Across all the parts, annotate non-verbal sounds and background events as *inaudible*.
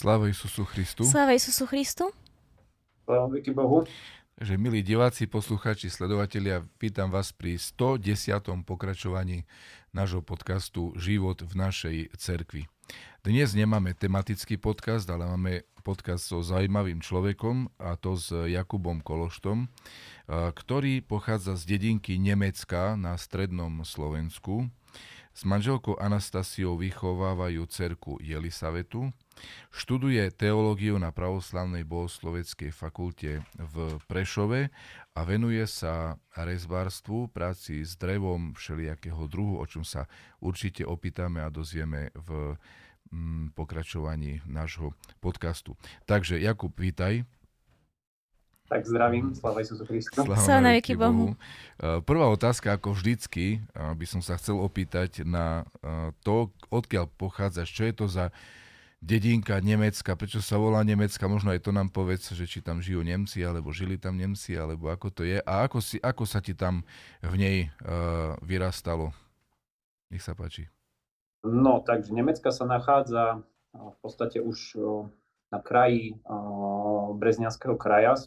Sláva Isusu Christu. Sláva Isusu Christu. Sláva veky Bohu. Takže milí diváci, poslucháči, sledovatelia, vítam vás pri 110. pokračovaní nášho podcastu Život v našej cerkvi. Dnes nemáme tematický podcast, ale máme podcast so zaujímavým človekom, a to s Jakubom Kološtom, ktorý pochádza z dedinky Nemecka na strednom Slovensku. S manželkou Anastasiou vychovávajú cerku Jelisavetu. Študuje teológiu na pravoslavnej bohosloveckej fakulte v Prešove a venuje sa rezbárstvu, práci s drevom všelijakého druhu, o čom sa určite opýtame a dozvieme v mm, pokračovaní nášho podcastu. Takže Jakub, vítaj. Tak zdravím, sláva Isusu Christu. Sláva na veky Bohu. Eh, prvá otázka, ako vždycky, eh, by som sa chcel opýtať na eh, to, odkiaľ pochádzaš, čo je to za dedinka Nemecka, prečo sa volá Nemecka, možno aj to nám povedz, že či tam žijú Nemci, alebo žili tam Nemci, alebo ako to je a ako, si, ako sa ti tam v nej uh, vyrastalo. Nech sa páči. No, takže Nemecka sa nachádza v podstate už na kraji Brezňanského kraja,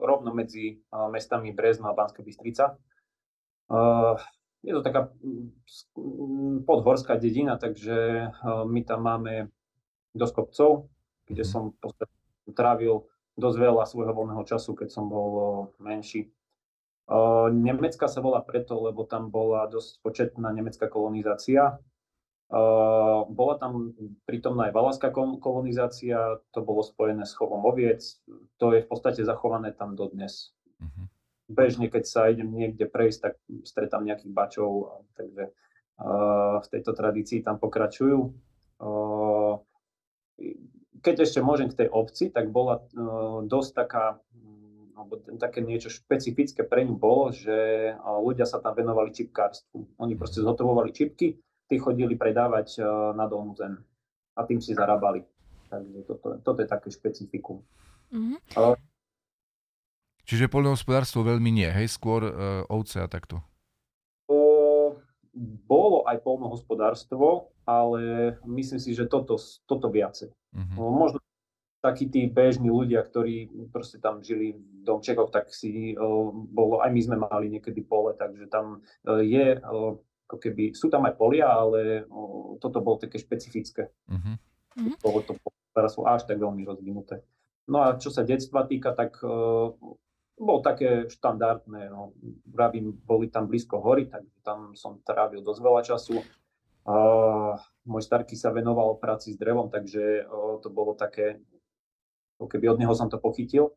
rovno medzi mestami Brezno a Banská Bystrica. Je to taká podhorská dedina, takže my tam máme dosť kopcov, kde mhm. som trávil dosť veľa svojho voľného času, keď som bol menší. Nemecka sa volá preto, lebo tam bola dosť početná nemecká kolonizácia. Bola tam prítomná aj valáská kolonizácia, to bolo spojené s chovom oviec, to je v podstate zachované tam dodnes. Uh-huh. Bežne, keď sa idem niekde prejsť, tak stretám nejakých bačov, takže v tejto tradícii tam pokračujú. Keď ešte môžem k tej obci, tak bola dosť taká alebo také niečo špecifické pre ňu bolo, že ľudia sa tam venovali čipkárstvu. Oni proste zhotovovali čipky, tí chodili predávať na dolnú zem a tým si zarábali. Takže toto, toto je také špecifikum. Mm-hmm. Čiže poľnohospodárstvo veľmi nie, hej? Skôr uh, ovce a takto? Bolo aj poľnohospodárstvo, ale myslím si, že toto, toto viacej. Mm-hmm. Možno takí tí bežní ľudia, ktorí proste tam žili v domčekoch, tak si o, bolo, aj my sme mali niekedy pole, takže tam o, je, o, ako keby, sú tam aj polia, ale o, toto bolo také špecifické. Mm-hmm. Bolo to sú až tak veľmi rozvinuté. No a čo sa detstva týka, tak uh, bolo také štandardné. No. Vravím, boli tam blízko hory, tak tam som trávil dosť veľa času. Uh, môj starky sa venoval práci s drevom, takže uh, to bolo také, keby od neho som to pochytil.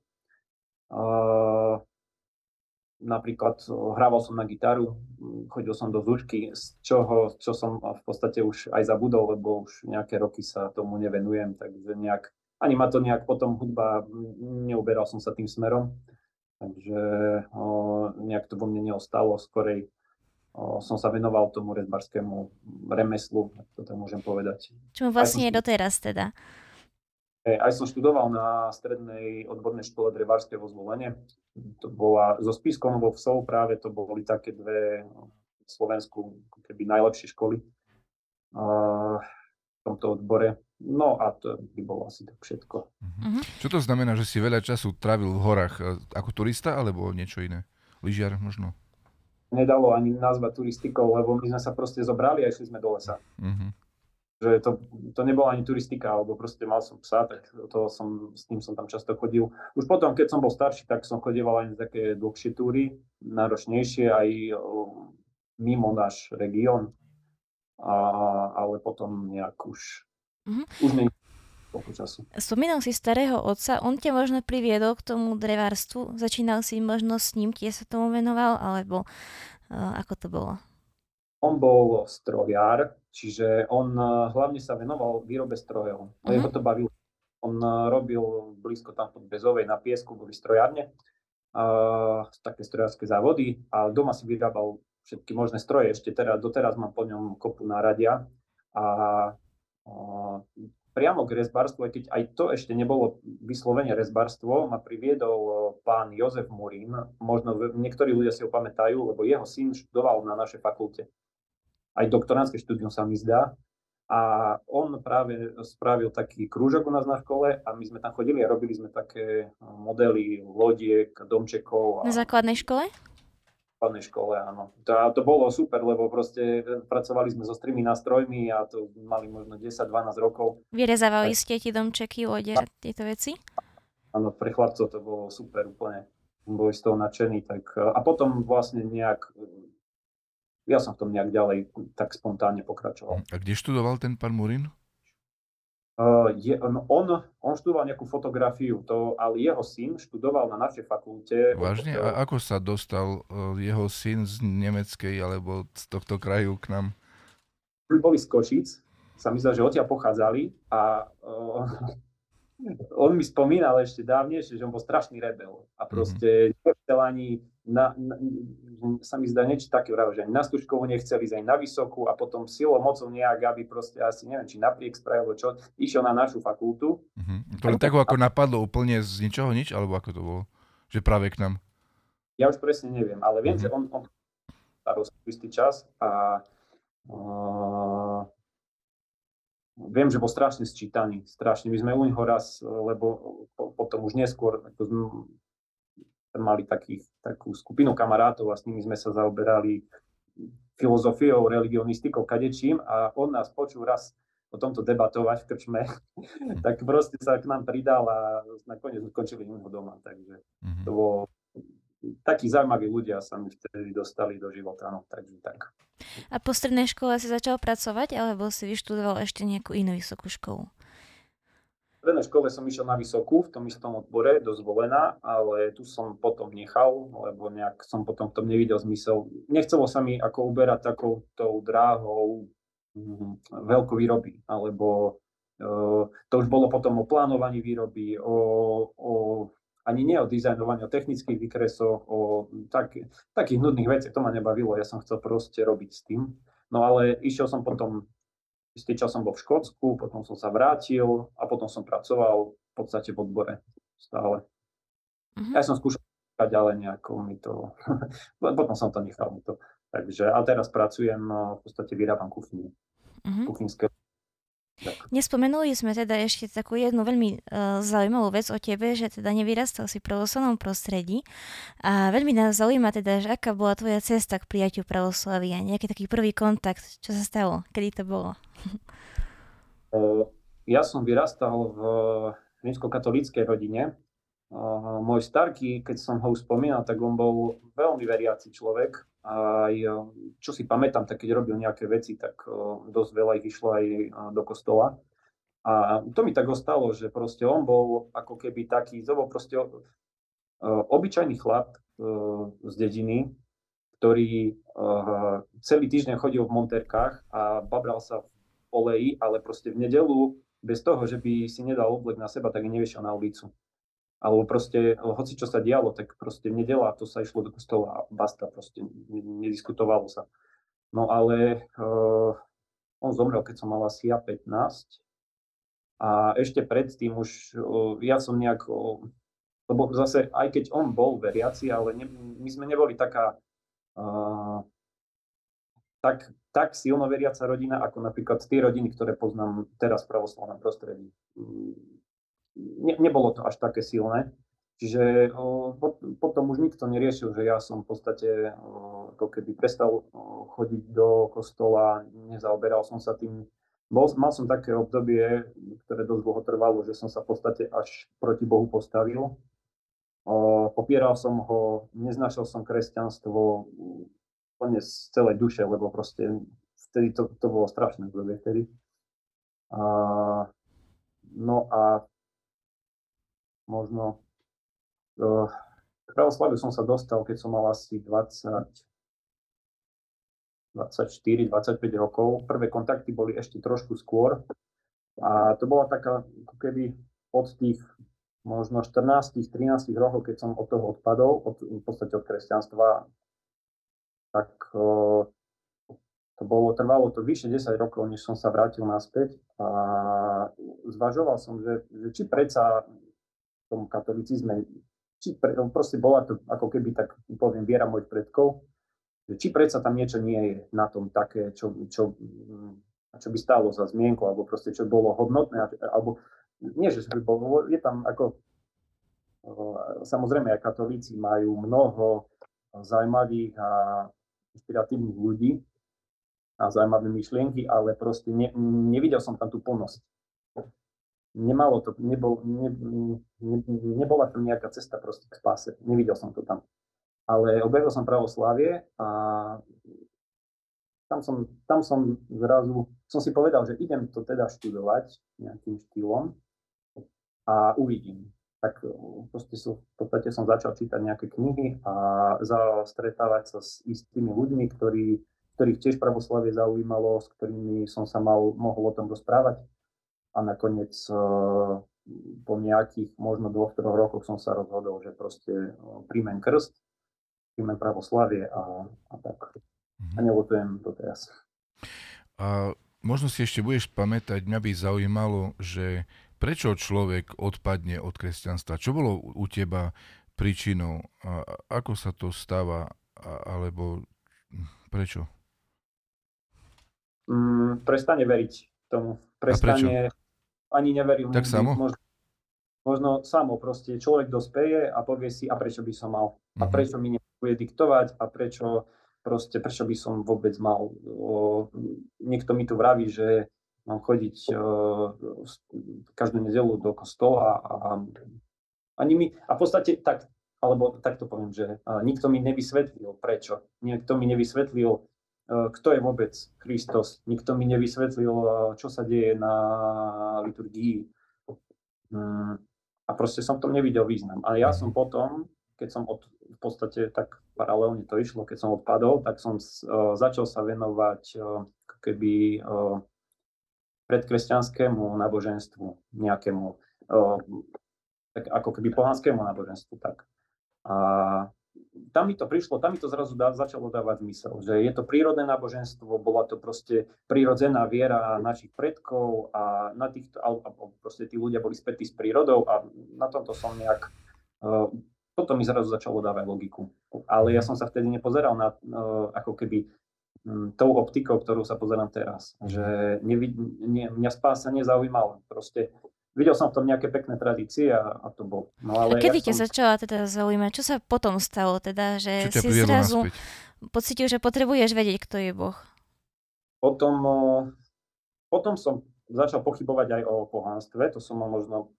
Uh, napríklad hrával som na gitaru, chodil som do zúčky, z čoho, čo som v podstate už aj zabudol, lebo už nejaké roky sa tomu nevenujem, takže nejak ani ma to nejak potom hudba, neuberal som sa tým smerom, takže o, nejak to vo mne neostalo, skorej o, som sa venoval tomu rezbarskému remeslu, to tak môžem povedať. Čo vlastne je doteraz teda? Aj som študoval na strednej odbornej škole drevárskej vo Zvolene. To bola so Spiskom vo Vsov práve, to boli také dve v Slovensku keby najlepšie školy v tomto odbore. No a to by bolo asi tak všetko. Uh-huh. Čo to znamená, že si veľa času trávil v horách e, ako turista alebo niečo iné? Lyžiar možno? Nedalo ani nazvať turistikou, lebo my sme sa proste zobrali a išli sme do lesa. Uh-huh. Že to, to nebola ani turistika, alebo proste mal som psa, tak to som, s tým som tam často chodil. Už potom, keď som bol starší, tak som chodieval aj na také dlhšie túry, náročnejšie aj mimo náš región, a, ale potom nejak už Mm-hmm. Už nie času. Spomínal si starého otca, on ťa možno priviedol k tomu drevárstvu? Začínal si možno s ním, keď sa tomu venoval, alebo uh, ako to bolo? On bol strojár, čiže on uh, hlavne sa venoval výrobe strojov. Uh-huh. Jeho to bavilo. On uh, robil blízko tam pod Bezovej na piesku, boli strojárne, uh, také strojárske závody a doma si vyrábal všetky možné stroje. Ešte teraz, doteraz mám po ňom kopu náradia a priamo k rezbarstvu, aj keď aj to ešte nebolo vyslovene rezbarstvo, ma priviedol pán Jozef Murín. Možno niektorí ľudia si ho pamätajú, lebo jeho syn študoval na našej fakulte. Aj doktoránske štúdium sa mi zdá. A on práve spravil taký krúžok u nás na škole a my sme tam chodili a robili sme také modely lodiek, domčekov. A... Na základnej škole? Základnej škole, áno. To, a to bolo super, lebo proste pracovali sme so strými nástrojmi a to mali možno 10-12 rokov. Vyrezávali ste ti domčeky, lode a tieto veci? Áno, pre chlapcov to bolo super úplne. Boli z toho nadšení. Tak, a potom vlastne nejak, ja som v tom nejak ďalej tak spontánne pokračoval. A kde študoval ten pán Murin? Uh, je, no on, on študoval nejakú fotografiu, to, ale jeho syn študoval na našej fakulte. Vážne? A ako sa dostal uh, jeho syn z nemeckej alebo z tohto kraju k nám? Boli z Košic, sa myslel, že odtiaľ pochádzali a uh, *laughs* on mi spomínal ešte dávnejšie, že on bol strašný rebel a mhm. proste mm-hmm. nechcel ani na, na, sa mi zdá niečo také vravo, že ani na Stužkovu nechceli ísť ani na Vysokú a potom silou mocou nejak, aby proste asi neviem, či napriek spravil, čo, išiel na našu fakultu. Mm-hmm. To len tak ako napadlo úplne z ničoho nič, alebo ako to bolo? Že práve k nám? Ja už presne neviem, ale viem, mm-hmm. že on, on istý čas a uh, viem, že bol strašne sčítaný, strašne. My sme u neho raz, lebo potom už neskôr ako mali takých, takú skupinu kamarátov a s nimi sme sa zaoberali filozofiou, religionistikou, kadečím a on nás počul raz o tomto debatovať v krčme, *laughs* tak proste sa k nám pridal a nakoniec skončili u neho doma. Takže mm-hmm. to bolo takí zaujímaví ľudia sa mi vtedy dostali do života, no takže tak. A po strednej škole si začal pracovať, alebo si vyštudoval ešte nejakú inú vysokú školu? Strednej škole som išiel na vysokú, v tom istom odbore, do zvolená, ale tu som potom nechal, lebo nejak som potom v tom nevidel zmysel. Nechcelo sa mi ako uberať takou tou dráhou mm, veľkovýroby, alebo uh, to už bolo potom o plánovaní výroby, o, o ani nie o dizajnovaní, o technických výkresoch, o tak, takých nudných veciach, to ma nebavilo, ja som chcel proste robiť s tým. No ale išiel som potom, istý čas som bol v Škótsku, potom som sa vrátil a potom som pracoval v podstate v odbore stále. Uh-huh. Ja som skúšal ale nejako mi to, *laughs* potom som to nechal mi to. Takže, a teraz pracujem, v podstate vyrábam kuchyne, uh-huh. kuchynské Nespomenuli sme teda ešte takú jednu veľmi uh, zaujímavú vec o tebe, že teda nevyrastal si v pravoslavnom prostredí a veľmi nás zaujíma teda, že aká bola tvoja cesta k prijaťu pravoslavia, nejaký taký prvý kontakt, čo sa stalo, kedy to bolo? Uh, *laughs* ja som vyrastal v rímskokatolíckej rodine. Môj starky, keď som ho spomínal, tak on bol veľmi veriaci človek aj čo si pamätám, tak keď robil nejaké veci, tak dosť veľa ich išlo aj do kostola. A to mi tak ostalo, že proste on bol ako keby taký, to bol proste obyčajný chlap z dediny, ktorý celý týždeň chodil v monterkách a babral sa v oleji, ale proste v nedelu bez toho, že by si nedal oblek na seba, tak nevyšiel na ulicu alebo proste, hoci čo sa dialo, tak proste nedela to sa išlo do kostola a basta, proste nediskutovalo sa. No ale uh, on zomrel, keď som mal asi ja 15 a ešte predtým už uh, ja som nejak, uh, lebo zase aj keď on bol veriaci, ale ne, my sme neboli taká uh, tak, tak silno veriaca rodina, ako napríklad tie rodiny, ktoré poznám teraz v pravoslavnom prostredí ne, nebolo to až také silné. Čiže o, potom už nikto neriešil, že ja som v podstate o, ako keby prestal o, chodiť do kostola, nezaoberal som sa tým. Bol, mal som také obdobie, ktoré dosť dlho trvalo, že som sa v podstate až proti Bohu postavil. O, popieral som ho, neznášal som kresťanstvo úplne z celej duše, lebo proste vtedy to, to bolo strašné obdobie vtedy. A, no a možno uh, k pravoslaviu som sa dostal, keď som mal asi 20, 24, 25 rokov. Prvé kontakty boli ešte trošku skôr. A to bola taká, ako keby od tých možno 14, 13 rokov, keď som od toho odpadol, od, v podstate od kresťanstva, tak uh, to bolo, trvalo to vyše 10 rokov, než som sa vrátil naspäť a zvažoval som, že, že či predsa tom katolicizme, či pre, no proste bola to ako keby tak poviem viera mojich predkov, že či predsa tam niečo nie je na tom také, čo, čo čo by stálo za zmienku, alebo proste čo bolo hodnotné, alebo nie, že by bolo, je tam ako, samozrejme aj katolíci majú mnoho zaujímavých a inšpiratívnych ľudí a zaujímavé myšlienky, ale proste ne, nevidel som tam tú plnosť. Nemalo to, nebol, ne, ne, nebola tam nejaká cesta proste k spáse. Nevidel som to tam. Ale objavil som pravoslávie a tam som, tam som zrazu, som si povedal, že idem to teda študovať nejakým štýlom a uvidím. Tak e, proste som, v podstate som začal čítať nejaké knihy a stretávať sa s istými ľuďmi, ktorí, ktorých tiež pravoslavie zaujímalo, s ktorými som sa mal, mohol o tom rozprávať. A nakoniec e, po nejakých možno dvoch, troch rokoch som sa rozhodol, že proste e, príjmem krst, príjmem pravoslavie a, a tak. Mm-hmm. A nelutujem to teraz. A možno si ešte budeš pamätať, mňa by zaujímalo, že prečo človek odpadne od kresťanstva? Čo bolo u teba príčinou? A ako sa to stáva? A, alebo prečo? Mm, prestane veriť tomu. Prestane, ani neverím. Tak samo? Možno, možno samo proste. Človek dospeje a povie si, a prečo by som mal? A mhm. prečo mi nebude diktovať? A prečo proste, prečo by som vôbec mal? O, niekto mi tu vraví, že mám chodiť uh, každú nedelu do kostola a, a ani mi, a v podstate tak, alebo takto poviem, že uh, nikto mi nevysvetlil prečo. Nikto mi nevysvetlil, kto je vôbec Kristus. Nikto mi nevysvetlil, uh, čo sa deje na liturgii. Um, a proste som v tom nevidel význam. A ja som potom, keď som od, v podstate tak paralelne to išlo, keď som odpadol, tak som uh, začal sa venovať uh, keby uh, predkresťanskému náboženstvu, nejakému, tak ako keby pohanskému náboženstvu. Tak. A tam mi to prišlo, tam mi to zrazu dá, začalo dávať zmysel, že je to prírodné náboženstvo, bola to proste prírodzená viera našich predkov a na týchto, a proste tí ľudia boli spätí s prírodou a na tomto som nejak, uh, toto mi zrazu začalo dávať logiku. Ale ja som sa vtedy nepozeral na, uh, ako keby tou optikou, ktorú sa pozerám teraz. Že nevid, ne, mňa spása nezaujímala. Proste videl som v tom nejaké pekné tradície a, a to bol. No, ale a kedy ja ťa som... začala teda zaujímať? Čo sa potom stalo? Teda, že si zrazu naspäť? pocitil, že potrebuješ vedieť, kto je Boh? Potom, potom som začal pochybovať aj o pohánstve. To som mal možno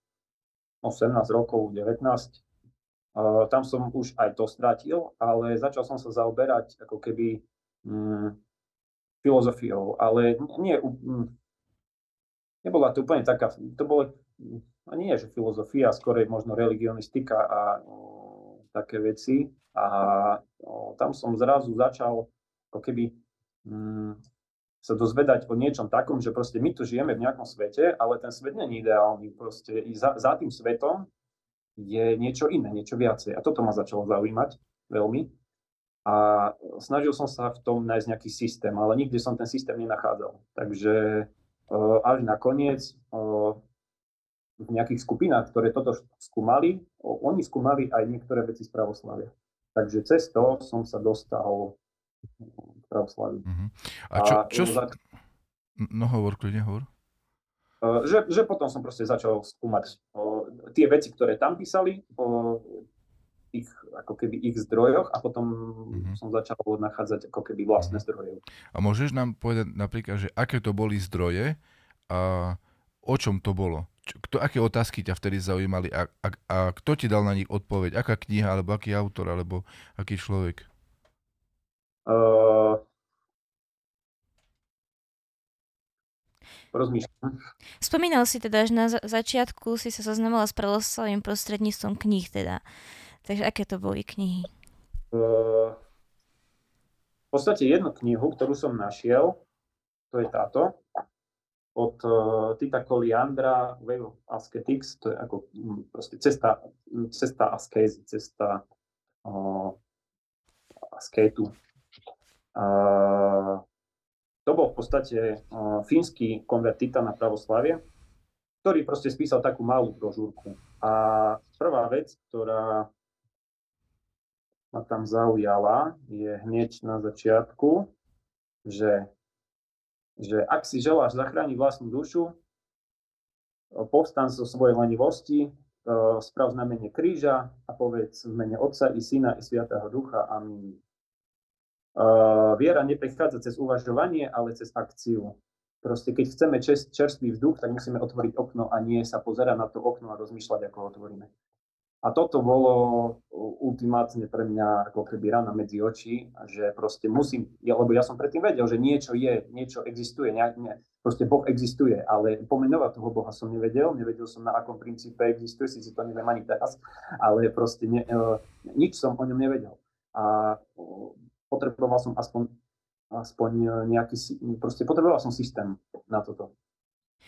18 rokov, 19. tam som už aj to stratil, ale začal som sa zaoberať ako keby mm, filozofiou, ale nie, mm, nebola to úplne taká, to bolo, a nie že filozofia, skôr možno religionistika a o, také veci. A o, tam som zrazu začal ako keby mm, sa dozvedať o niečom takom, že proste my tu žijeme v nejakom svete, ale ten svet je ideálny. Proste i za, za tým svetom je niečo iné, niečo viacej. A toto ma začalo zaujímať veľmi a snažil som sa v tom nájsť nejaký systém, ale nikdy som ten systém nenachádzal. Takže až nakoniec v nejakých skupinách, ktoré toto skúmali, oni skúmali aj niektoré veci z pravoslavia. Takže cez to som sa dostal k pravoslaviu. Uh-huh. A čo, a, čo... No hovor, kľudne hovor. Uh, že, že potom som proste začal skúmať uh, tie veci, ktoré tam písali, uh, ich, ako keby ich zdrojoch a potom mm-hmm. som začal nachádzať ako keby vlastné mm-hmm. zdroje. A môžeš nám povedať napríklad, že aké to boli zdroje a o čom to bolo? Kto, aké otázky ťa vtedy zaujímali a, a, a kto ti dal na nich odpoveď? Aká kniha, alebo aký autor, alebo aký človek? Uh, rozmýšľam. Spomínal si teda, že na začiatku si sa zoznamoval s pravoslavným prostredníctvom kníh teda. Takže aké to boli knihy? Uh, v podstate jednu knihu, ktorú som našiel, to je táto, od uh, Tita Koliandra, Way of Asketics, to je ako um, proste cesta, cesta askézy, cesta uh, askétu. Uh, to bol v podstate uh, fínsky konvertita na pravoslavie, ktorý proste spísal takú malú brožúrku. A prvá vec, ktorá ma tam zaujala, je hneď na začiatku, že že ak si želáš zachrániť vlastnú dušu, povstan zo svojej lenivosti, sprav znamenie kríža a povedz v mene Otca i Syna i Sviatého Ducha. Amen. Viera neprichádza cez uvažovanie, ale cez akciu. Proste keď chceme čerstvý vzduch, tak musíme otvoriť okno a nie sa pozerať na to okno a rozmýšľať, ako ho otvoríme. A toto bolo ultimátne pre mňa ako keby rana medzi oči, že proste musím, ja, lebo ja som predtým vedel, že niečo je, niečo existuje, ne, ne, proste Boh existuje, ale pomenovať toho Boha som nevedel, nevedel som na akom princípe existuje, si to neviem ani teraz, ale proste ne, uh, nič som o ňom nevedel. A potreboval som aspoň, aspoň nejaký, proste potreboval som systém na toto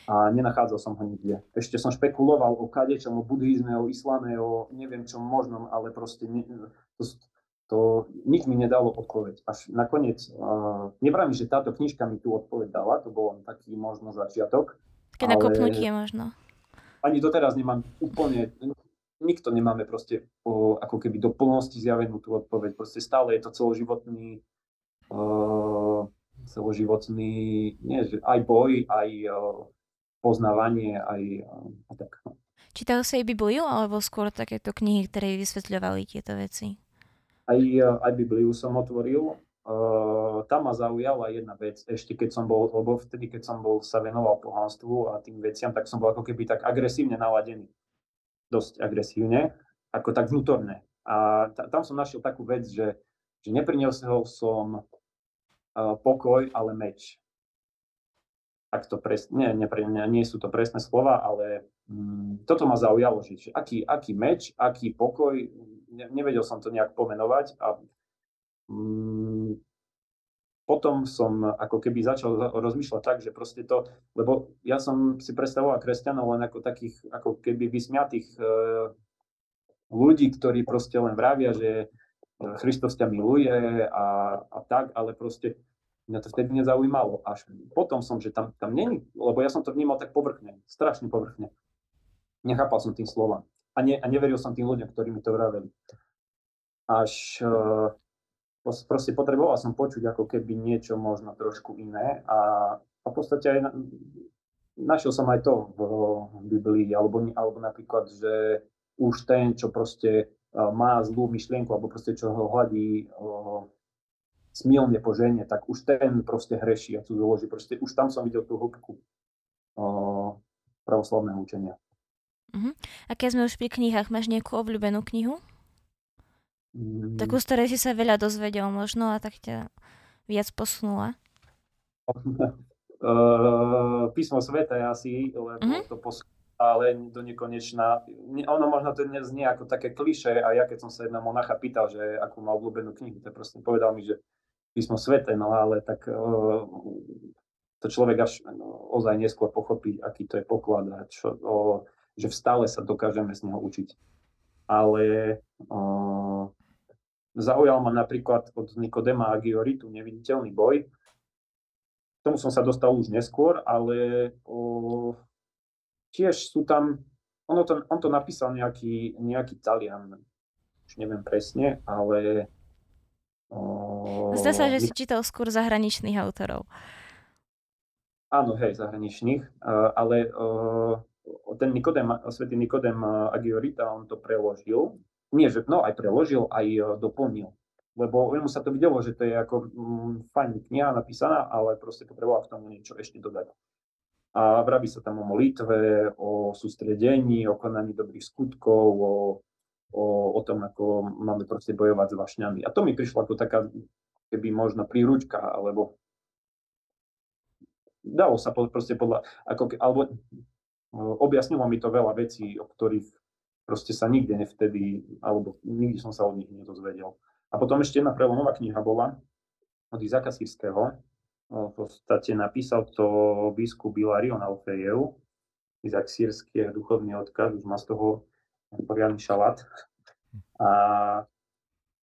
a nenachádzal som ho nikde. Ešte som špekuloval o kadečom, o buddhizme, o islame, o neviem čom možnom, ale proste ne, to, to nič mi nedalo odpoveď. Až nakoniec, uh, nevrám, že táto knižka mi tú odpoveď dala, to bol taký možno začiatok. Také nakopnutie možno. Ani doteraz nemám úplne, nikto nemáme proste o, ako keby do plnosti zjavenú tú odpoveď. Proste stále je to celoživotný uh, celoživotný, nie, že aj boj, aj uh, poznávanie aj a tak. No. Čítal si aj Bibliu, alebo skôr takéto knihy, ktoré vysvetľovali tieto veci? Aj, aj Bibliu som otvoril. Uh, tam ma zaujala jedna vec, ešte keď som bol, lebo vtedy, keď som bol, sa venoval pohanstvu a tým veciam, tak som bol ako keby tak agresívne naladený. Dosť agresívne, ako tak vnútorné. A t- tam som našiel takú vec, že, že nepriniesol som uh, pokoj, ale meč ak to pres, nie, nie, nie, nie sú to presné slova, ale mm, toto ma zaujalo, že aký, aký meč, aký pokoj, ne, nevedel som to nejak pomenovať a mm, potom som ako keby začal rozmýšľať tak, že proste to, lebo ja som si predstavoval kresťanov len ako takých ako keby vysmiatých e, ľudí, ktorí proste len vravia, že Kristus ťa miluje a, a tak, ale proste Mňa to vtedy nezaujímalo. Až potom som, že tam, tam není, lebo ja som to vnímal tak povrchne, strašne povrchne. Nechápal som tým slova. A, ne, a neveril som tým ľuďom, ktorí mi to vraveli. Až uh, proste potreboval som počuť ako keby niečo možno trošku iné a, a v podstate aj na, našiel som aj to v, v Biblii, alebo, alebo napríklad, že už ten, čo proste uh, má zlú myšlienku, alebo proste čo ho hladí uh, smilne po žene, tak už ten proste hreší a cudzoloží. Proste už tam som videl tú hĺbku pravoslavného učenia. Uh-huh. A keď sme už pri knihách, máš nejakú obľúbenú knihu? Mm. Takú, z ktorej si sa veľa dozvedel možno a tak ťa viac posunula? *laughs* Písmo sveta asi, lebo uh-huh. to posunula ale do nekonečna. Ono možno to znie ako také kliše a ja keď som sa jedna monacha pýtal, že akú má obľúbenú knihu, to proste povedal mi, že písmo svete, no ale tak uh, to človek až no, ozaj neskôr pochopí, aký to je poklad a čo, uh, že stále sa dokážeme z neho učiť. Ale uh, zaujal ma napríklad od Nikodema Agioritu neviditeľný boj. K tomu som sa dostal už neskôr, ale uh, tiež sú tam, ono to, on to napísal nejaký, nejaký Talian, už neviem presne, ale Zdá sa, že si čítal skôr zahraničných autorov. Áno, hej, zahraničných, ale ten Nikodem, svetý Nikodem Agiorita, on to preložil. Nie, že, no aj preložil, aj doplnil. Lebo mu sa to videlo, že to je ako mm, fajn kniha napísaná, ale proste potreboval k tomu niečo ešte dodať. A vraví sa tam o molitve, o sústredení, o konaní dobrých skutkov, o o, o tom, ako máme proste bojovať s vašňami. A to mi prišlo ako taká, keby možno príručka, alebo dalo sa proste podľa, ako, alebo objasnilo mi to veľa vecí, o ktorých proste sa nikde nevtedy, alebo nikdy som sa od nich nedozvedel. A potom ešte jedna prelomová kniha bola od Izaka Sirského. V podstate napísal to biskup Ilarion Alfejev. Izak Sírsky je duchovný odkaz, už má z toho poriadny šalát. A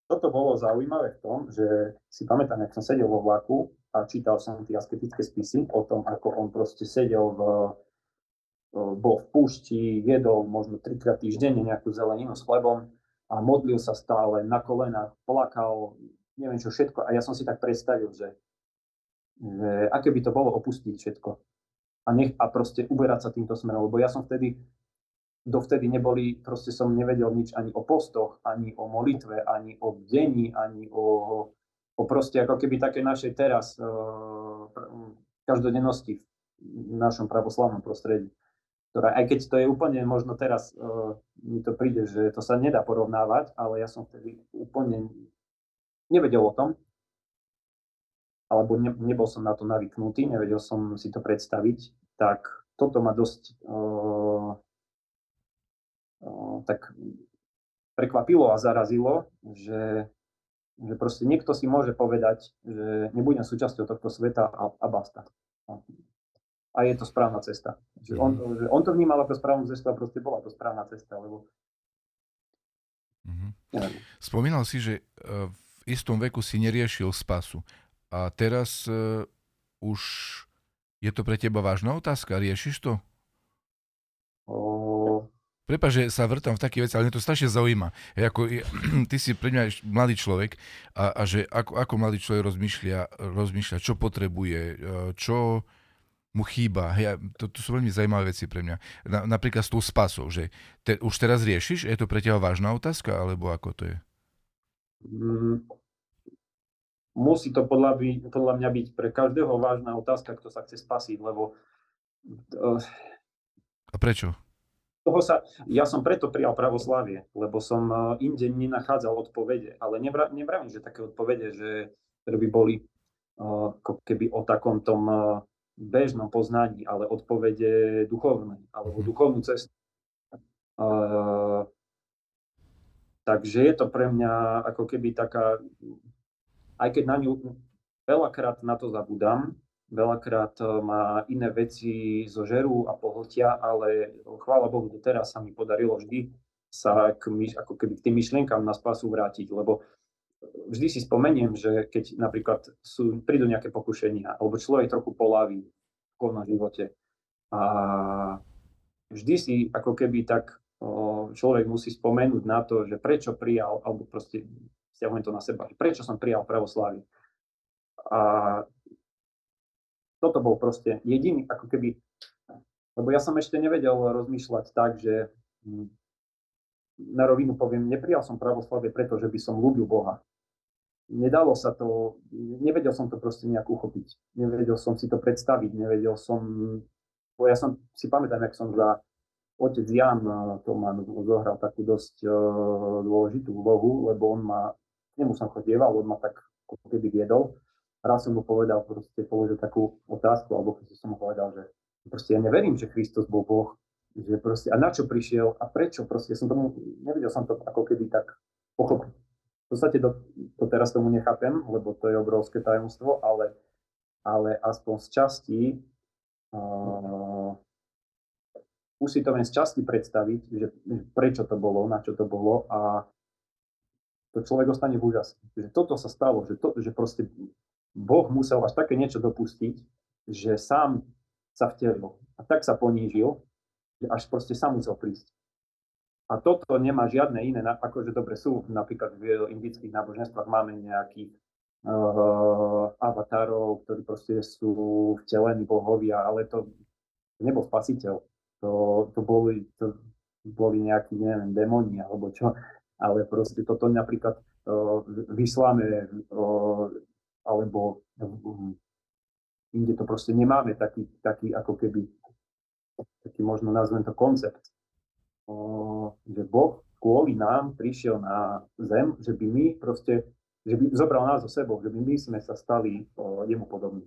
toto bolo zaujímavé v tom, že si pamätám, jak som sedel vo vlaku a čítal som tie asketické spisy o tom, ako on proste sedel v, bol v púšti, jedol možno trikrát týždenne nejakú zeleninu s chlebom a modlil sa stále na kolenách, plakal, neviem čo všetko. A ja som si tak predstavil, že že aké by to bolo opustiť všetko a, nech, a proste uberať sa týmto smerom, lebo ja som vtedy, dovtedy neboli, proste som nevedel nič ani o postoch, ani o molitve, ani o dení, ani o, o proste ako keby také našej teraz uh, každodennosti v našom pravoslavnom prostredí ktorá, aj keď to je úplne možno teraz, uh, mi to príde, že to sa nedá porovnávať, ale ja som vtedy úplne nevedel o tom, alebo ne, nebol som na to navyknutý, nevedel som si to predstaviť, tak toto ma dosť uh, tak prekvapilo a zarazilo, že, že proste niekto si môže povedať, že nebudem súčasťou tohto sveta a, a basta a je to správna cesta. Že on, mhm. že on to vnímal ako správnu cestu a proste bola to správna cesta, lebo... Mm-hmm. Spomínal si, že e, v istom veku si neriešil spasu a teraz uh, už je to pre teba vážna otázka, riešiš to? O... Prepač, že sa vrtam v takých veci, ale mňa to strašne zaujíma. Hej, ako, *clears throat* ty si pre mňa mladý človek a, a že ako, ako mladý človek rozmýšľa, rozmýšľa, čo potrebuje, e, čo, mu chýba. Hej, to, to sú veľmi zaujímavé veci pre mňa. Na, napríklad s tou spasou, že te, už teraz riešiš? Je to pre teba vážna otázka, alebo ako to je? Mm, musí to podľa, by, podľa mňa byť pre každého vážna otázka, kto sa chce spasiť, lebo... Uh, A prečo? Toho sa, ja som preto prijal pravoslavie, lebo som uh, inde nenachádzal odpovede, ale nevra, nevravím, že také odpovede, že, ktoré by boli uh, keby o takom tom uh, bežnom poznaní, ale odpovede duchovnej alebo mhm. duchovnú cestu. Uh, takže je to pre mňa ako keby taká, aj keď na ňu veľakrát na to zabudám, veľakrát e, má iné veci zožerú a pohltia, ale chvála Bohu, teraz sa mi podarilo vždy sa k, ako keby k tým myšlienkám na spasu vrátiť, lebo vždy si spomeniem, že keď napríklad sú, prídu nejaké pokušenia, alebo človek trochu polaví v duchovnom živote a vždy si ako keby tak človek musí spomenúť na to, že prečo prijal, alebo proste stiahujem to na seba, prečo som prijal pravoslavy. A toto bol proste jediný, ako keby, lebo ja som ešte nevedel rozmýšľať tak, že hm, na rovinu poviem, neprijal som pravoslavie preto, že by som ľúbil Boha nedalo sa to, nevedel som to proste nejak uchopiť. Nevedel som si to predstaviť, nevedel som, bo ja som si pamätám, jak som za otec Jan Toman zohral takú dosť uh, dôležitú úlohu, lebo on ma, k nemu som chodieval, on ma tak ako keby viedol. Raz som mu povedal, proste položil takú otázku, alebo keď som mu povedal, že proste ja neverím, že Kristus bol Boh, že proste, a na čo prišiel a prečo, proste som tomu, nevedel som to ako keby tak pochopiť v podstate to, to teraz tomu nechápem, lebo to je obrovské tajomstvo, ale, ale aspoň z časti uh, už si to len z časti predstaviť, že prečo to bolo, na čo to bolo a to človek ostane v úžase. Že toto sa stalo, že, to, že proste Boh musel až také niečo dopustiť, že sám sa vtelil a tak sa ponížil, že až proste sám musel prísť. A toto nemá žiadne iné, akože dobre sú, napríklad v indických náboženstvách máme nejakých uh, avatárov, ktorí proste sú vtelení bohovia, ale to, nebol spasiteľ. To, to, boli, to boli nejakí, neviem, démoni alebo čo, ale proste toto napríklad uh, vysláme uh, alebo um, inde to proste nemáme taký, taký ako keby taký možno nazvem to koncept že Boh kvôli nám prišiel na zem, že by my proste, že by zobral nás so sebou, že by my sme sa stali jemu podobní.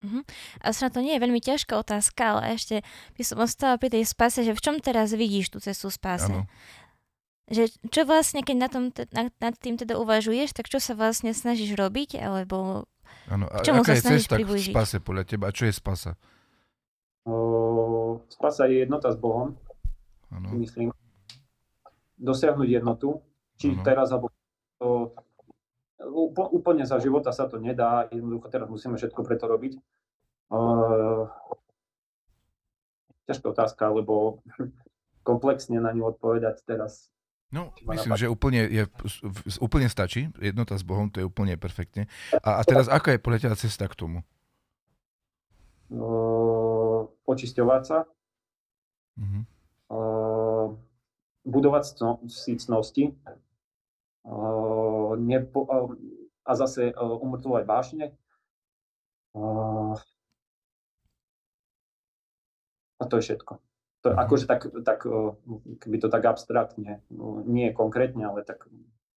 Uh-huh. A sa to nie je veľmi ťažká otázka, ale ešte by som ostala pri tej spase, že v čom teraz vidíš tú cestu spase? Ano. Že čo vlastne, keď na tom, nad, nad tým teda uvažuješ, tak čo sa vlastne snažíš robiť, alebo ano. A čomu aká sa je cesta priblížiť? k spase podľa teba? A čo je spasa? O, spasa je jednota s Bohom, ano. myslím. Dosiahnuť jednotu, či ano. teraz, alebo to, úplne za života sa to nedá, jednoducho teraz musíme všetko preto robiť. Uh, ťažká otázka, lebo *laughs* komplexne na ňu odpovedať teraz No, myslím, že úplne, je, úplne stačí. Jednota s Bohom, to je úplne perfektne. A, a teraz, aká je podľa cesta k tomu? Uh, očisťovať sa. Uh-huh. Uh, budovať si cnosti. Uh, nepo, uh, a zase uh, umrtvovať vášne. Uh, a to je všetko. To, akože tak, tak, keby to tak abstraktne, nie konkrétne, ale tak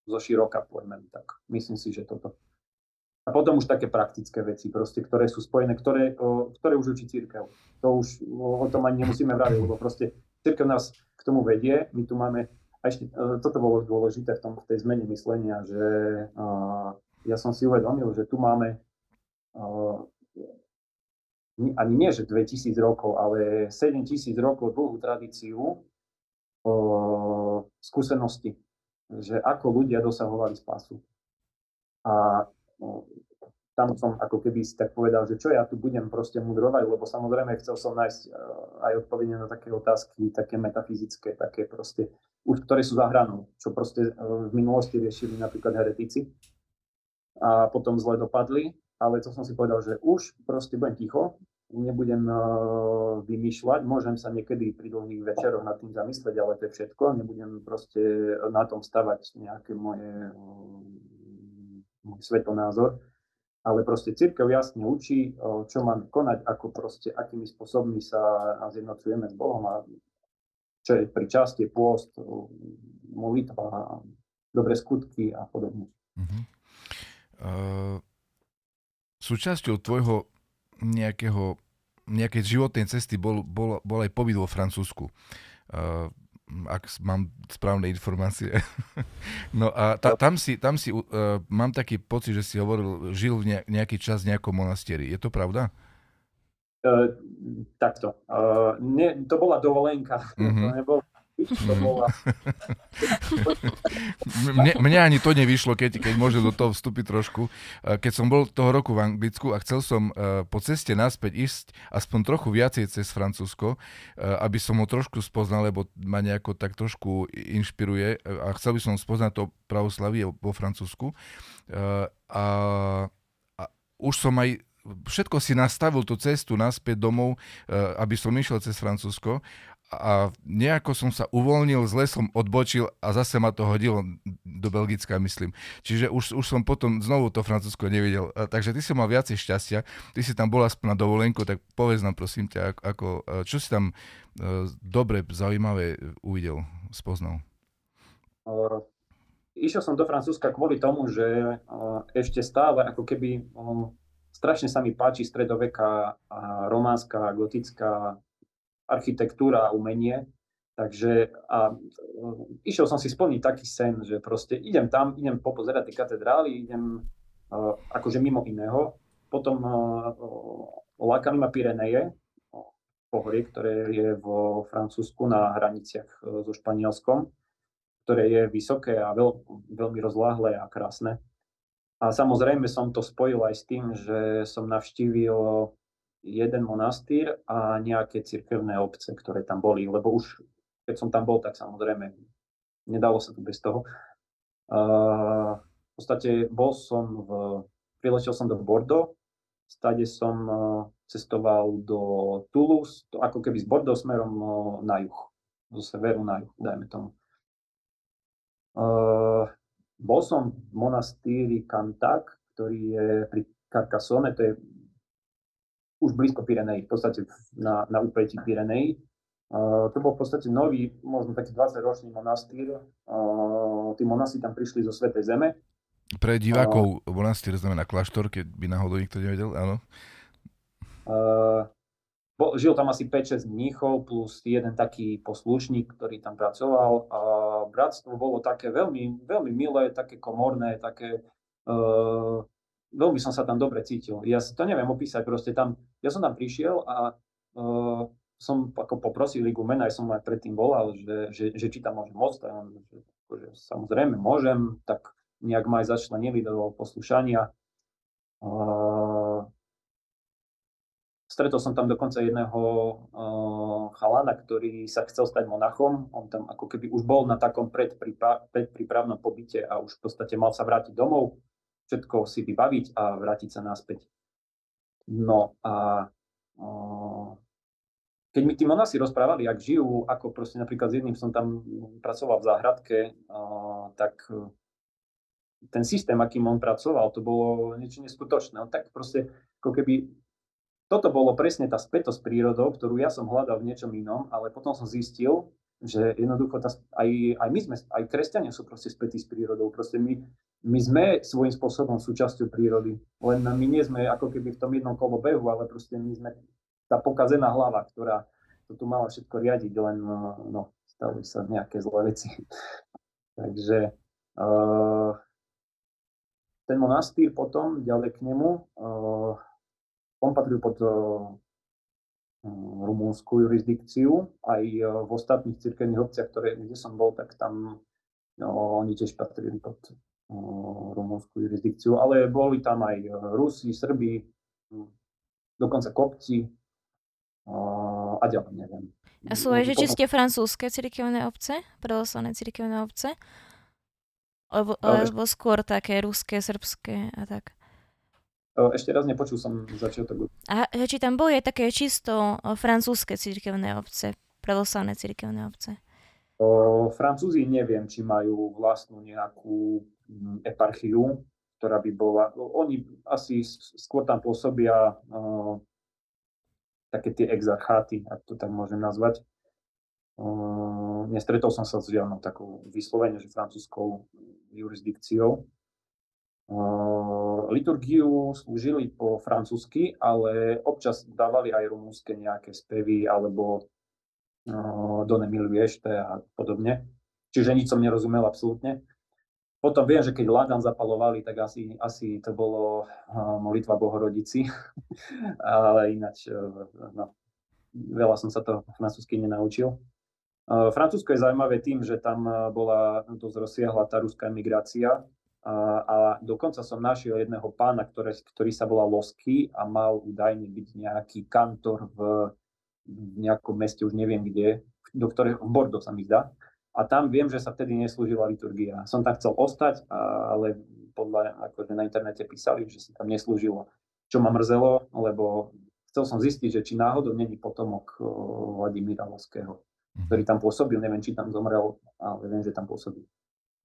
zo široka poďme, tak myslím si, že toto. A potom už také praktické veci, proste, ktoré sú spojené, ktoré, ktoré už učí církev. To už o tom ani nemusíme vraviť, lebo proste církev nás k tomu vedie. My tu máme, a ešte e, toto bolo dôležité v, tom, v tej zmene myslenia, že ja som si uvedomil, že tu máme ani nie, že 2000 rokov, ale 7000 rokov dlhú tradíciu o, skúsenosti, že ako ľudia dosahovali spásu. A o, tam som ako keby si tak povedal, že čo ja tu budem proste mudrovať, lebo samozrejme chcel som nájsť e, aj odpovede na také otázky, také metafyzické, také proste, už ktoré sú za hranou, čo proste e, v minulosti riešili napríklad heretici a potom zle dopadli ale to som si povedal, že už proste budem ticho, nebudem uh, vymýšľať, môžem sa niekedy pri dlhých večeroch nad tým zamyslieť, ale to je všetko, nebudem proste na tom stavať nejaké moje, uh, môj svetonázor, ale proste církev jasne učí, uh, čo máme konať, ako proste, akými spôsobmi sa zjednocujeme s Bohom a čo je pri časti, pôst, molitba, dobré skutky a podobne. Uh-huh. Uh súčasťou tvojho nejakého, nejakej životnej cesty bol, bol, bol aj pobyt vo Francúzsku. Uh, ak mám správne informácie. *laughs* no a ta, tam si, tam si uh, mám taký pocit, že si hovoril, žil v nejaký čas v nejakom monastieri. Je to pravda? Uh, takto. Uh, ne, to bola dovolenka. Mm-hmm. *laughs* To nebol Mhm. *laughs* mne, mne ani to nevyšlo, keď, keď môžem do toho vstúpiť trošku. Keď som bol toho roku v Anglicku a chcel som e, po ceste naspäť ísť aspoň trochu viacej cez Francúzsko, e, aby som ho trošku spoznal, lebo ma nejako tak trošku inšpiruje a chcel by som spoznať to pravoslavie vo Francúzsku. E, a, a už som aj všetko si nastavil tú cestu naspäť domov, aby som išiel cez Francúzsko a nejako som sa uvoľnil, zle som odbočil a zase ma to hodilo do Belgicka, myslím. Čiže už, už som potom znovu to Francúzsko nevidel. A, takže ty si mal viacej šťastia, ty si tam bola na dovolenku, tak povedz nám prosím ťa, ako, čo si tam uh, dobre, zaujímavé uvidel, spoznal. Išiel som do Francúzska kvôli tomu, že ešte stále ako keby strašne sa mi páči stredoveká, románska, gotická architektúra a umenie. Takže a, uh, išiel som si splniť taký sen, že proste idem tam, idem popozerať tie katedrály, idem uh, akože mimo iného. Potom uh, lákali ma Pireneje, pohorie, ktoré je vo Francúzsku na hraniciach so Španielskom, ktoré je vysoké a veľ, veľmi rozláhle a krásne. A samozrejme som to spojil aj s tým, že som navštívil jeden monastýr a nejaké cirkevné obce, ktoré tam boli, lebo už keď som tam bol, tak samozrejme nedalo sa to bez toho. Uh, v podstate bol som v, priletel som do Bordeaux, stade som uh, cestoval do Toulouse, to ako keby z Bordeaux smerom uh, na juh, zo severu na juh, dajme tomu. Uh, bol som v monastýri Cantac, ktorý je pri Carcassonne, to je už blízko Pirenej, v podstate na, na úpetí Pirenej. Uh, to bol v podstate nový, možno taký 20-ročný monastýr. Uh, tí monasti tam prišli zo Svetej Zeme. Pre divákov uh, monastýr znamená kláštor, keď by náhodou nikto nevedel, áno. Uh, bol, žil tam asi 5-6 mníchov plus jeden taký poslušník, ktorý tam pracoval. A bratstvo bolo také veľmi, veľmi milé, také komorné, také uh, veľmi som sa tam dobre cítil. Ja to neviem opísať, proste tam, ja som tam prišiel a uh, som ako poprosil Ligu mena, aj som aj predtým volal, že, že, že či tam môžem ostať. Že, že, samozrejme môžem, tak nejak ma aj začlenili do poslušania. Uh, stretol som tam dokonca jedného uh, chalana, ktorý sa chcel stať monachom. On tam ako keby už bol na takom predprípravnom pobyte a už v podstate mal sa vrátiť domov, všetko si vybaviť a vrátiť sa naspäť. No a keď mi tí monasi rozprávali, ak žijú, ako proste napríklad s jedným som tam pracoval v záhradke, tak ten systém, akým on pracoval, to bolo niečo neskutočné. On tak proste, ako keby, toto bolo presne tá spätosť s prírodou, ktorú ja som hľadal v niečom inom, ale potom som zistil, že jednoducho tá, aj, aj my sme, aj kresťania sú proste spätí s prírodou. Proste my, my sme svojím spôsobom súčasťou prírody. Len my nie sme ako keby v tom jednom kolobehu, ale proste my sme tá pokazená hlava, ktorá to tu mala všetko riadiť, len no, stali sa nejaké zlé veci. *laughs* Takže uh, ten monastýr potom, ďalej k nemu, uh, on patril pod uh, rumúnsku jurisdikciu. Aj v ostatných cirkevných obciach, ktoré, kde som bol, tak tam no, oni tiež patrili pod rumúnsku jurisdikciu. Ale boli tam aj Rusi, Srbi, dokonca Kopti, a ďalej neviem. A sú aj, že čiste francúzske cirkevné obce, pravoslavné cirkevné obce? Alebo, alebo skôr také ruské, srbské a tak? Ešte raz nepočul som začiatok. A či tam boli aj také čisto francúzske cirkevné obce, pravoslavné cirkevné obce? O, Francúzi neviem, či majú vlastnú nejakú eparchiu, ktorá by bola... Oni asi skôr tam pôsobia také tie exarcháty, ak to tak môžem nazvať. Nestretol som sa s žiadnou takou vyslovene, že francúzskou jurisdikciou. Liturgiu slúžili po francúzsky, ale občas dávali aj rumúnske nejaké spevy alebo uh, Done Milviešte a podobne. Čiže nič som nerozumel absolútne. Potom viem, že keď Ladan zapalovali, tak asi, asi to bolo uh, molitva Bohorodici, *laughs* ale ináč uh, no, veľa som sa to francúzsky nenaučil. Uh, Francúzsko je zaujímavé tým, že tam bola dosť rozsiahla tá ruská emigrácia. A, dokonca som našiel jedného pána, ktoré, ktorý sa volal Losky a mal údajne byť nejaký kantor v, nejakom meste, už neviem kde, do ktorého, v Bordeaux sa mi zdá, a tam viem, že sa vtedy neslúžila liturgia. Som tam chcel ostať, ale podľa, akože na internete písali, že sa tam neslúžilo. Čo ma mrzelo, lebo chcel som zistiť, že či náhodou není potomok Vladimíra Loského, mhm. ktorý tam pôsobil, neviem, či tam zomrel, ale viem, že tam pôsobil.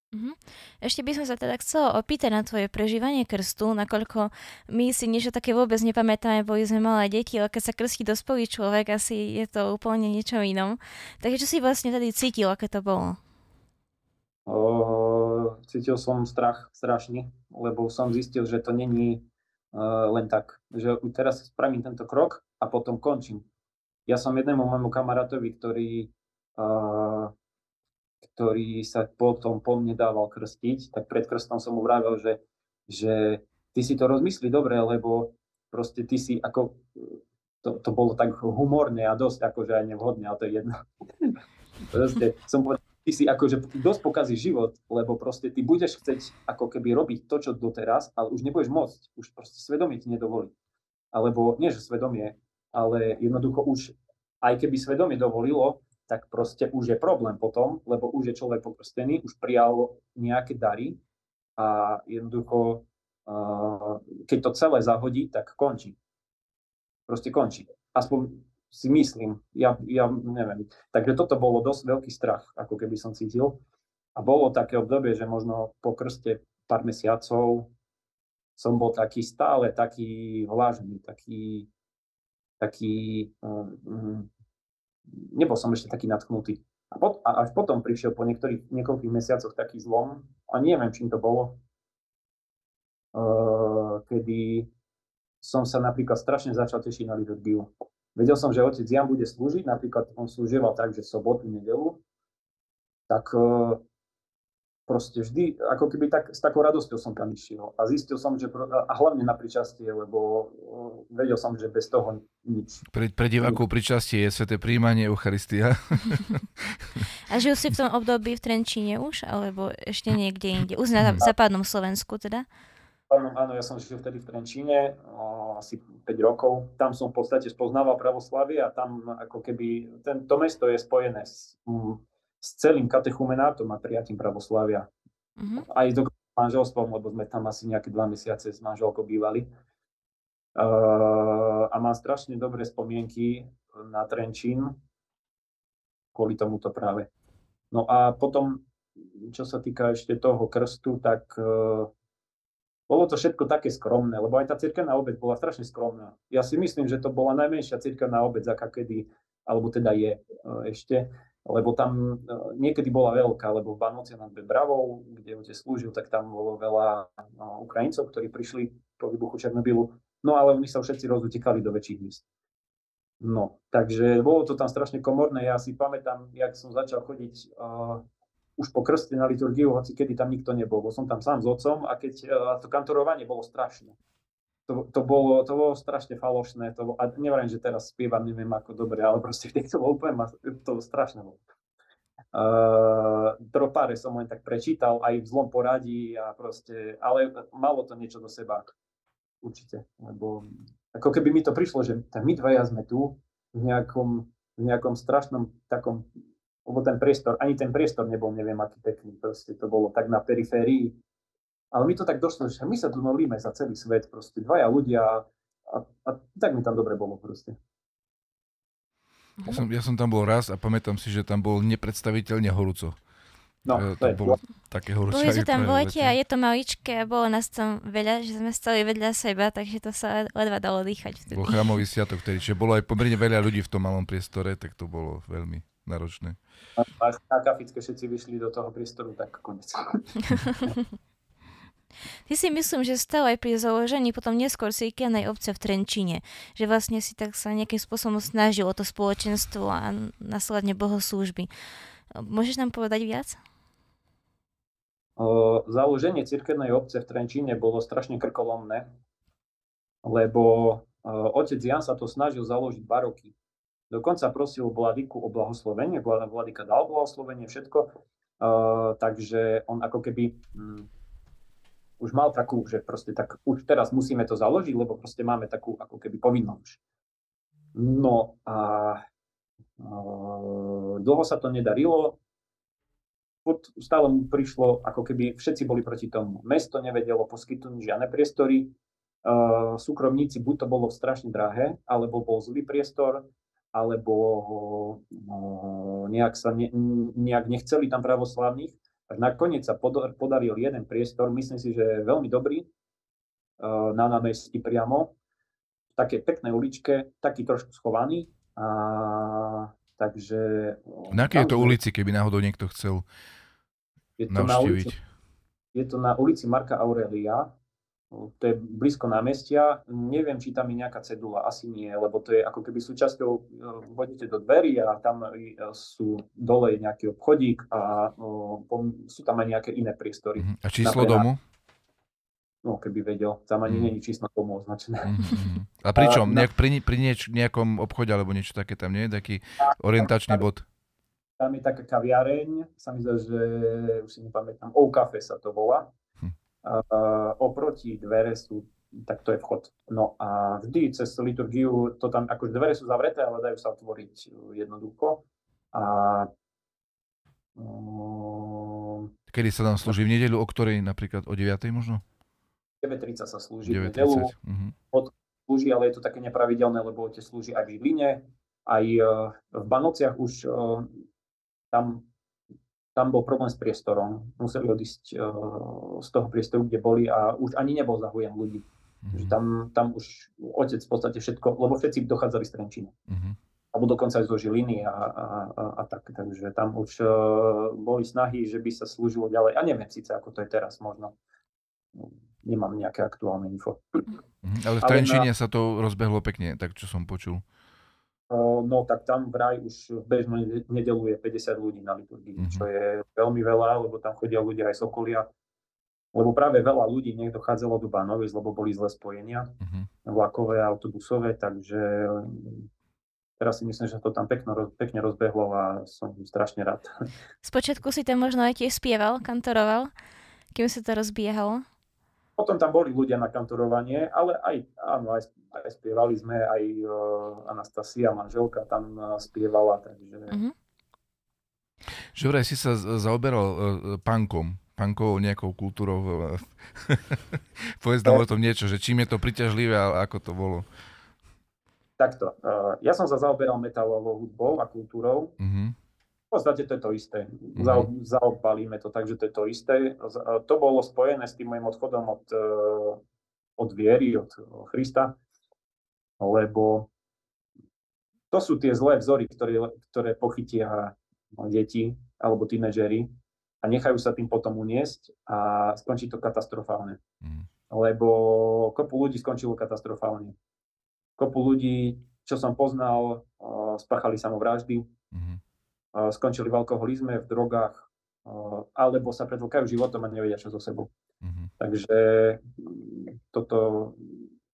Uh-huh. Ešte by som sa teda chcela opýtať na tvoje prežívanie krstu, nakoľko my si niečo také vôbec nepamätáme, boli sme malé deti, ale keď sa krstí dospelý človek, asi je to úplne niečo inom. Takže čo si vlastne tedy cítil, aké to bolo? Uh, cítil som strach strašne, lebo som zistil, že to není uh, len tak, že teraz spravím tento krok a potom končím. Ja som jednému môjmu kamarátovi, ktorý uh, ktorý sa potom po mne dával krstiť, tak pred krstom som mu vravel, že, že ty si to rozmyslí dobre, lebo proste ty si ako, to, to bolo tak humorné a dosť akože aj nevhodné, ale to je jedno. *laughs* proste som povedal, ty si akože dosť pokazí život, lebo proste ty budeš chceť ako keby robiť to, čo doteraz, ale už nebudeš môcť, už proste svedomie ti nedovolí. Alebo nie, že svedomie, ale jednoducho už aj keby svedomie dovolilo, tak proste už je problém potom, lebo už je človek pokrstený, už prijal nejaké dary a jednoducho, keď to celé zahodí, tak končí. Proste končí. Aspoň si myslím, ja, ja neviem. Takže toto bolo dosť veľký strach, ako keby som cítil. A bolo také obdobie, že možno po krste pár mesiacov som bol taký stále taký vlažný, taký, taký um, nebol som ešte taký natknutý. A, pot, a až potom prišiel po niektorých, niekoľkých mesiacoch taký zlom, a neviem, čím to bolo, uh, kedy som sa napríklad strašne začal tešiť na liturgiu. Vedel som, že otec Jan bude slúžiť, napríklad on slúžieval tak, že sobotu, nedelu, tak uh, proste vždy, ako keby tak, s takou radosťou som tam išiel. A zistil som, že, a hlavne na pričastie, lebo vedel som, že bez toho nič. Pre, pre divákov pričastie je sveté príjmanie Eucharistia. A žil si v tom období v Trenčíne už, alebo ešte niekde inde? Už na západnom Slovensku teda? Áno, áno, ja som žil vtedy v Trenčíne, asi 5 rokov. Tam som v podstate spoznával pravoslavie a tam ako keby, ten, to mesto je spojené s, s celým katechumenátom a prijatím pravoslavia. Mm-hmm. Aj s manželstvom, lebo sme tam asi nejaké dva mesiace s manželkou bývali. Uh, a mám strašne dobré spomienky na Trenčín kvôli tomuto práve. No a potom, čo sa týka ešte toho krstu, tak uh, bolo to všetko také skromné, lebo aj tá cirkevná obec bola strašne skromná. Ja si myslím, že to bola najmenšia cirkevná obec, aká kedy, alebo teda je e, ešte, lebo tam e, niekedy bola veľká, lebo v Banoci nad Bebravou, kde otec slúžil, tak tam bolo veľa no, Ukrajincov, ktorí prišli po výbuchu Černobylu, no ale oni sa všetci rozutekali do väčších míst. No, takže bolo to tam strašne komorné. Ja si pamätám, jak som začal chodiť uh, už po krste na liturgiu, hoci kedy tam nikto nebol. Bol som tam sám s otcom a keď a to kantorovanie bolo strašné. To, to, bolo, to bolo strašne falošné. To bolo, a nevrajím, že teraz spievam, neviem ako dobre, ale proste *laughs* vtedy to bolo úplne, to bolo strašné. Bolo. Uh, tropáre som len tak prečítal, aj v zlom poradí a proste, ale malo to niečo do seba. Určite. Lebo ako keby mi to prišlo, že my dvaja sme tu v nejakom, v nejakom strašnom takom lebo ten priestor, ani ten priestor nebol neviem aký pekný, proste to bolo tak na periférii. Ale mi to tak došlo, že my sa tu molíme za celý svet, proste dvaja ľudia a, a tak mi tam dobre bolo proste. Ja som, ja som tam bol raz a pamätám si, že tam bol nepredstaviteľne horúco. No, to, to bolo také horúčavé. Boli sme tam v lete a je to maličké a bolo nás tam veľa, že sme stali vedľa seba, takže to sa ledva dalo dýchať vtedy. Bol chrámový sviatok vtedy, čiže bolo aj pomerne veľa ľudí v tom malom priestore, tak to bolo veľmi náročné. A na kafické všetci vyšli do toho priestoru, tak konec. *laughs* Ty si myslím, že stal aj pri založení potom neskôr cirkevnej obce v Trenčine, že vlastne si tak sa nejakým spôsobom snažil to spoločenstvo a následne bohoslúžby. Môžeš nám povedať viac? Založenie cirkevnej obce v Trenčine bolo strašne krkolomné, lebo otec Jan sa to snažil založiť dva roky. Dokonca prosil vladiku o blahoslovenie, vladika dal blahoslovenie, všetko. Uh, takže on ako keby um, už mal takú, že proste tak už teraz musíme to založiť, lebo proste máme takú ako keby povinnosť. No a uh, dlho sa to nedarilo, stále mu prišlo, ako keby všetci boli proti tomu. Mesto nevedelo poskytnúť žiadne priestory, uh, súkromníci buď to bolo strašne drahé, alebo bol zlý priestor, alebo nejak, sa ne, nejak nechceli tam pravoslavných. Nakoniec sa podaril jeden priestor, myslím si, že je veľmi dobrý, e, na námestí priamo, v takej peknej uličke, taký trošku schovaný. A, takže... Na akej je to ulici, keby náhodou niekto chcel je to navštíviť? Na ulici, je to na ulici Marka Aurelia, to je blízko námestia. Neviem, či tam je nejaká cedula, asi nie, lebo to je ako keby súčasťou, e, vodíte do dverí a tam e, sú dole nejaký obchodík a sú tam aj nejaké iné priestory. Mhm. A číslo Napríklad, domu? No, keby vedel. Tam ani mm. není číslo domu označené. Mm-hmm. *laughs* A pričom? Nejak, pri, pri nieč, nejakom obchode alebo niečo také tam nie je? Taký orientačný bod? Tam je taká kaviareň, sa mi zdá, že už si nepamätám, O Cafe sa to volá oproti dvere sú, tak to je vchod. No a vždy cez liturgiu, to tam, akože dvere sú zavreté, ale dajú sa otvoriť jednoducho. A uh, Kedy sa tam slúži? V nedeľu o ktorej napríklad? O 9. možno? 9.30 sa slúži 9.30. v nedeľu. Uh-huh. Od, slúži, ale je to také nepravidelné, lebo otec slúži aj v Žiline, aj uh, v Banociach už tam tam bol problém s priestorom. Museli odísť uh, z toho priestoru, kde boli a už ani nebol zahujem ľudí. Mm-hmm. Tam, tam už otec v podstate všetko, lebo všetci dochádzali z Trenčína. Mm-hmm. Alebo dokonca aj zo Žiliny a, a, a, a tak. Takže tam už uh, boli snahy, že by sa slúžilo ďalej. A neviem síce, ako to je teraz možno. Nemám nejaké aktuálne info. Mm-hmm. Ale v Trenčíne na... sa to rozbehlo pekne, tak čo som počul. No tak tam vraj už v bežnú nedelu je 50 ľudí na liturgii, mm-hmm. čo je veľmi veľa, lebo tam chodia ľudia aj z okolia. Lebo práve veľa ľudí nech dochádzalo do Banoviec, lebo boli zlé spojenia, mm-hmm. vlakové a autobusové, takže teraz si myslím, že to tam pekno, pekne rozbehlo a som strašne rád. Spočiatku si tam možno aj tiež spieval, kantoroval, kým sa to rozbiehalo? Potom tam boli ľudia na kantorovanie, ale aj, áno, aj, aj spievali sme, aj uh, Anastasia, manželka, tam uh, spievala, takže... Mm-hmm. Že vraj si sa zaoberal uh, punkom, punkovou nejakou kultúrou. *laughs* Povedz nám o tom niečo, že čím je to priťažlivé a ako to bolo. Takto. Uh, ja som sa zaoberal metalovou hudbou a kultúrou. Mm-hmm. V podstate to je to isté. Mm-hmm. Zaobalíme to tak, že to je to isté. To bolo spojené s tým môjim odchodom od, e, od viery, od Krista, lebo to sú tie zlé vzory, ktoré, ktoré pochytia deti alebo tínežery a nechajú sa tým potom uniesť a skončí to katastrofálne. Mm. Lebo kopu ľudí skončilo katastrofálne. Kopu ľudí, čo som poznal, e, spáchali samovraždy, mm skončili v alkoholizme, v drogách, alebo sa predlkajú životom a nevedia čo so sebou. Mm-hmm. Takže mm, toto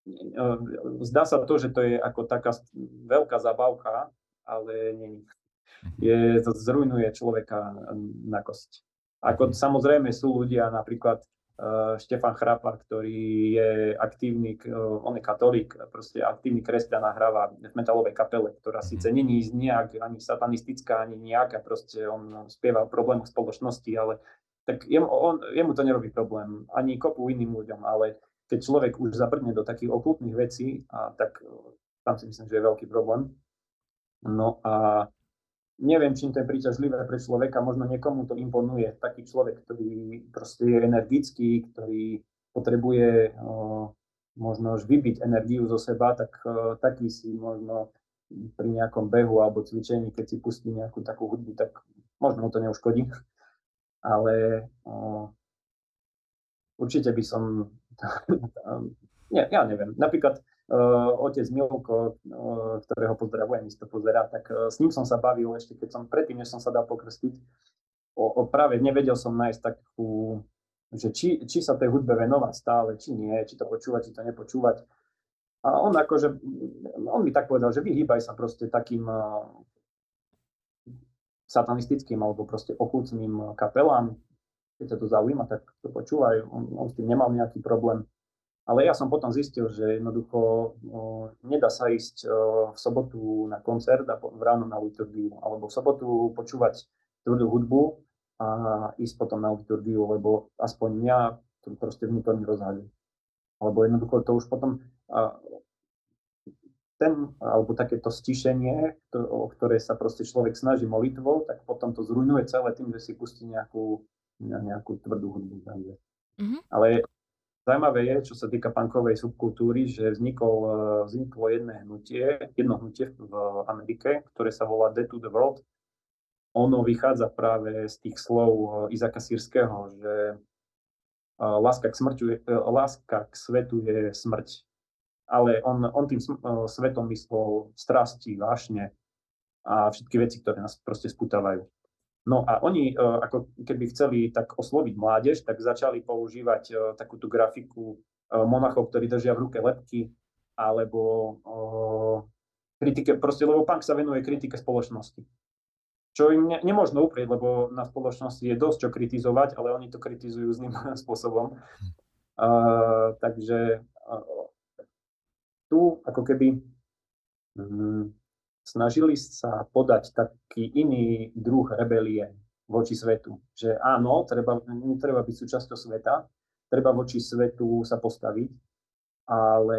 e, zdá sa to, že to je ako taká veľká zabavka, ale nie. Mm-hmm. Je, to zrujnuje človeka na kosť. Ako mhm. samozrejme sú ľudia, napríklad Štefan Chrapa, ktorý je aktívny, eh, on je katolík, proste aktívny kresťan a hráva v metalovej kapele, ktorá mhm. síce není nejak ani satanistická, ani nejaká, proste on spieva o problémoch spoločnosti, ale tak jemu, on, jemu to nerobí problém, ani kopu iným ľuďom, ale keď človek už zabrdne do takých okultných vecí, a tak eh, tam si myslím, že je veľký problém. No a neviem, čím to je príťažlivé pre človeka, možno niekomu to imponuje. Taký človek, ktorý proste je energický, ktorý potrebuje o, možno už vybiť energiu zo seba, tak o, taký si možno pri nejakom behu alebo cvičení, keď si pustí nejakú takú hudbu, tak možno mu to neuškodí. *laughs* Ale o, určite by som, *laughs* nie, ja neviem, napríklad uh, otec Milko, uh, ktorého pozdravujem, isto pozera, tak uh, s ním som sa bavil ešte, keď som predtým, než som sa dal pokrstiť, o, o práve nevedel som nájsť takú, že či, či sa tej hudbe venovať stále, či nie, či to počúvať, či to nepočúvať. A on akože, on mi tak povedal, že vyhýbaj sa proste takým satanistickým alebo proste okultným kapelám, keď sa to zaujíma, tak to počúvaj. On, on s tým nemal nejaký problém. Ale ja som potom zistil, že jednoducho o, nedá sa ísť o, v sobotu na koncert a po, ráno na liturgiu, alebo v sobotu počúvať tvrdú hudbu a ísť potom na liturgiu, lebo aspoň mňa to proste vnútorne rozhádza. Alebo jednoducho to už potom a, ten, alebo takéto stišenie, to, o ktoré sa proste človek snaží molitvou, tak potom to zrujnuje celé tým, že si pustí nejakú, nejakú tvrdú hudbu. Mm-hmm. Ale Zajímavé je, čo sa týka punkovej subkultúry, že vznikol, e, vzniklo jedné hnutie, jedno hnutie v Amerike, ktoré sa volá Dead to the World. Ono vychádza práve z tých slov e, Izaka Sírskeho, že e, láska k, smrťu, láska k svetu je smrť. Ale on, on tým svetom myslel strasti, vášne a všetky veci, ktoré nás proste sputávajú. No a oni, e, ako keby chceli tak osloviť mládež, tak začali používať e, takúto grafiku e, monachov, ktorí držia v ruke lepky, alebo kritike, proste, lebo punk sa venuje kritike spoločnosti. Čo im ne, nemôžno uprieť, lebo na spoločnosti je dosť čo kritizovať, ale oni to kritizujú zlým *laughs* spôsobom. Uh, takže uh, tu ako keby um, snažili sa podať taký iný druh rebelie voči svetu. Že áno, treba, netreba byť súčasťou sveta, treba voči svetu sa postaviť, ale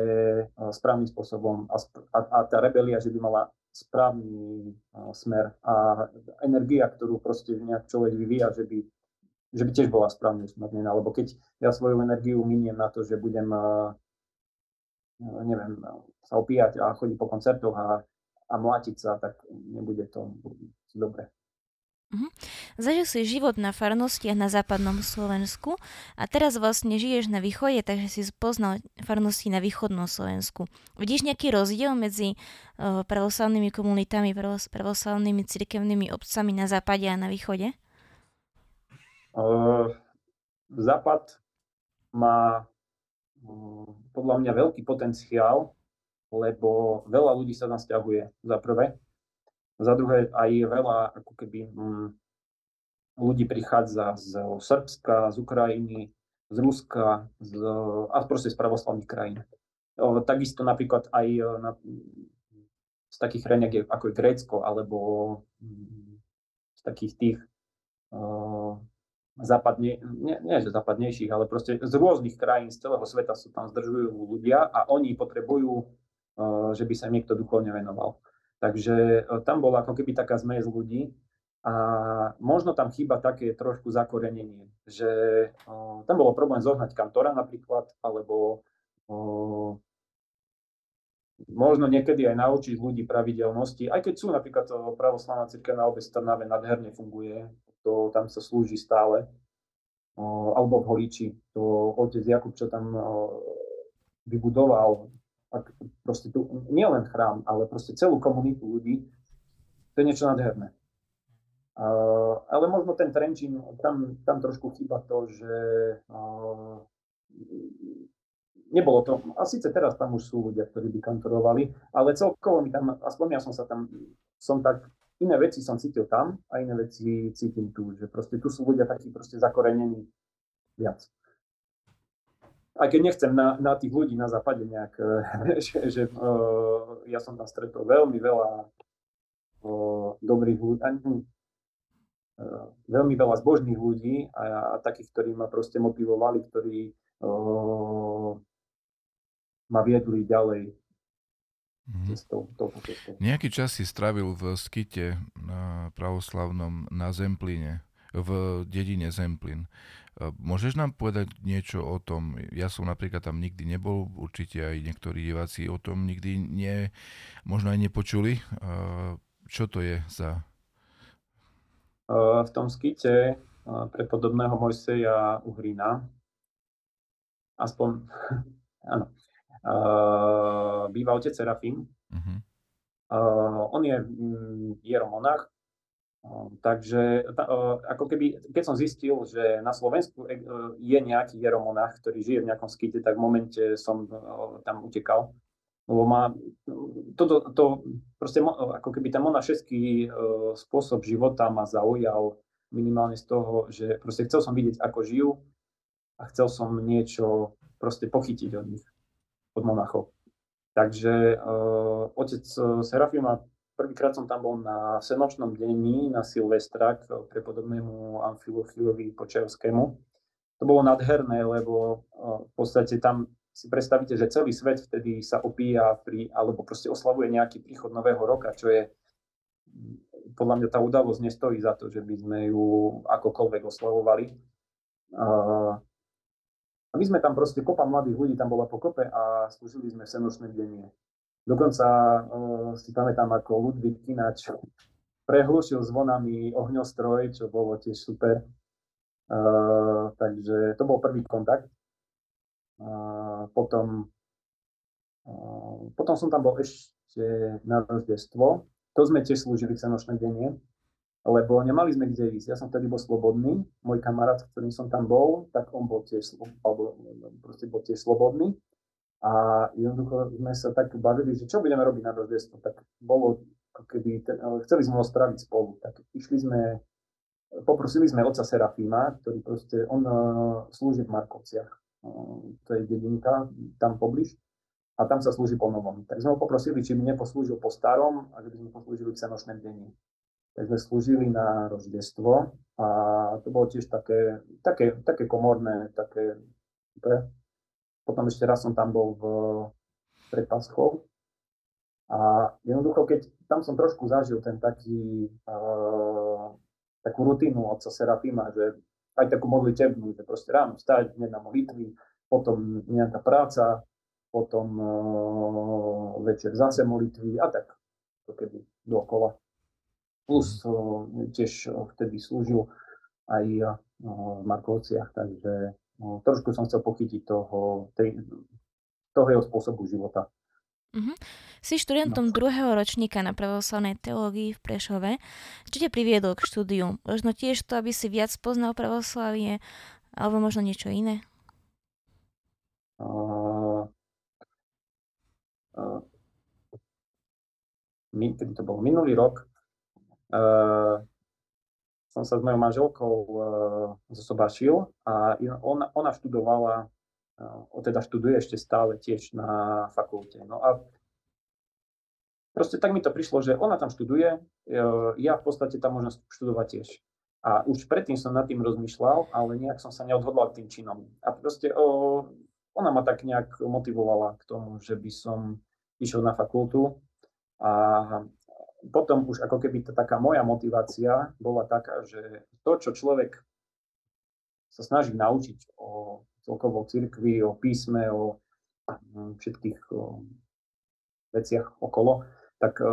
správnym spôsobom. A, a, a tá rebelia, že by mala správny smer a energia, ktorú proste nejak človek vyvíja, že by, že by tiež bola správne usmernená. Lebo keď ja svoju energiu miniem na to, že budem neviem, sa opíjať a chodiť po koncertoch a a mlátiť sa, tak nebude to dobre. Uh-huh. Zažil si život na farnostiach na západnom Slovensku a teraz vlastne žiješ na východe, takže si poznal farnosti na východnom Slovensku. Vidíš nejaký rozdiel medzi uh, pravoslavnými komunitami, pravoslavnými cirkevnými obcami na západe a na východe? Uh, západ má uh, podľa mňa veľký potenciál lebo veľa ľudí sa tam stiahuje, za prvé. Za druhé, aj veľa ako keby mm, ľudí prichádza z Srbska, z Ukrajiny, z Ruska z, a proste z pravoslavných krajín. Takisto napríklad aj na, z takých krajín, ako je Grécko, alebo mm, z takých tých uh, západne, nie, nie že západnejších, ale proste z rôznych krajín z celého sveta sú tam zdržujú ľudia a oni potrebujú, že by sa niekto duchovne venoval. Takže uh, tam bola ako keby taká zmes ľudí a možno tam chýba také trošku zakorenenie, že uh, tam bolo problém zohnať kantora napríklad, alebo možno niekedy aj naučiť ľudí pravidelnosti, aj keď sú napríklad pravoslavná církev na obec Trnave nadherne funguje, to tam sa slúži stále, alebo v Holíči, to otec Jakub, čo tam vybudoval, ak, proste tu, nielen chrám, ale proste celú komunitu ľudí, to je niečo nádherné. Uh, ale možno ten Trenčín, tam, tam trošku chýba to, že uh, nebolo to, a síce teraz tam už sú ľudia, ktorí by kantorovali, ale celkovo mi tam, aspoň ja som sa tam, som tak, iné veci som cítil tam a iné veci cítim tu, že proste tu sú ľudia takí proste zakorenení viac. Aj keď nechcem na, na tých ľudí na západe nejak, *laughs* že, že uh, ja som tam stretol veľmi veľa uh, dobrých ľudí, Eh, veľmi veľa zbožných ľudí a, a takých, ktorí ma proste motivovali, ktorí uh, ma viedli ďalej mm-hmm. cestou, cestou. Nejaký čas si stravil v skite na pravoslavnom na Zempline, v dedine Zemplín. Eh, môžeš nám povedať niečo o tom? Ja som napríklad tam nikdy nebol, určite aj niektorí diváci o tom nikdy nie, možno aj nepočuli. Čo to je za v tom skite prepodobného Mojseja Uhrina, aspoň, *laughs* áno, býva otec Serafim. Uh-huh. On je mm, hieromonach, takže ako keby, keď som zistil, že na Slovensku e, je nejaký hieromonach, ktorý žije v nejakom skite, tak v momente som tam utekal lebo má, toto, to, proste ako keby ten monašeský spôsob života ma zaujal minimálne z toho, že proste chcel som vidieť, ako žijú a chcel som niečo proste pochytiť od nich, od monachov. Takže uh, otec Serafima, prvýkrát som tam bol na Senočnom dení, na Silvestra k prepodobnému Amfilofilovi Počajovskému. To bolo nadherné, lebo uh, v podstate tam si predstavíte, že celý svet vtedy sa opíja pri, alebo proste oslavuje nejaký príchod nového roka, čo je podľa mňa tá udalosť nestojí za to, že by sme ju akokoľvek oslavovali. A my sme tam proste, kopa mladých ľudí tam bola po kope a slúžili sme senočné denie. Dokonca uh, si pamätám, ako Ludvík Kinač prehlušil zvonami ohňostroj, čo bolo tiež super. Uh, takže to bol prvý kontakt potom, potom som tam bol ešte na Rожdestvo. To sme tiež slúžili Senočné denie, lebo nemali sme kde ísť. Ja som vtedy bol slobodný. Môj kamarát, s ktorým som tam bol, tak on bol tiež, alebo bol tiež slobodný. A jednoducho sme sa tak bavili, že čo budeme robiť na Rожdestvo. Tak bolo, keby, chceli sme ho spraviť spolu. Tak išli sme, poprosili sme otca Serafíma, ktorý proste, on uh, slúži v Markovciach to je dedinka tam pobliž, a tam sa slúži po novom. Tak sme ho poprosili, či by neposlúžil po starom a že by sme poslúžili v Cenočnom dení. Tak sme slúžili na roždestvo a to bolo tiež také, také, také komorné, také. Potom ešte raz som tam bol v, pred Paschou a jednoducho, keď tam som trošku zažil ten taký, uh, takú rutinu od Serafima, že aj takú modlitebnú, že proste ráno vstať, hneď na modlitby, potom nejaká práca, potom uh, večer zase modlitvy a tak, to keby dokola. Plus uh, tiež uh, vtedy slúžil aj uh, v Markovciach, takže trošku som chcel pochytiť toho, tej, toho jeho spôsobu života. Uh-huh. Si študentom no. druhého ročníka na pravoslavnej teológii v Prešove. Čo ťa priviedlo k štúdiu? Možno tiež to, aby si viac poznal pravoslavie, alebo možno niečo iné? Uh, uh, my, kedy to bol minulý rok, uh, som sa s mojou manželkou uh, zosobášil a ona, ona študovala, uh, teda študuje ešte stále tiež na fakulte. No a proste tak mi to prišlo, že ona tam študuje, uh, ja v podstate tam môžem študovať tiež. A už predtým som nad tým rozmýšľal, ale nejak som sa neodhodlal k tým činom. A proste o, ona ma tak nejak motivovala k tomu, že by som išiel na fakultu. A potom už ako keby tá taká moja motivácia bola taká, že to, čo človek sa snaží naučiť o celkovo cirkvi, o písme, o mm, všetkých veciach okolo, tak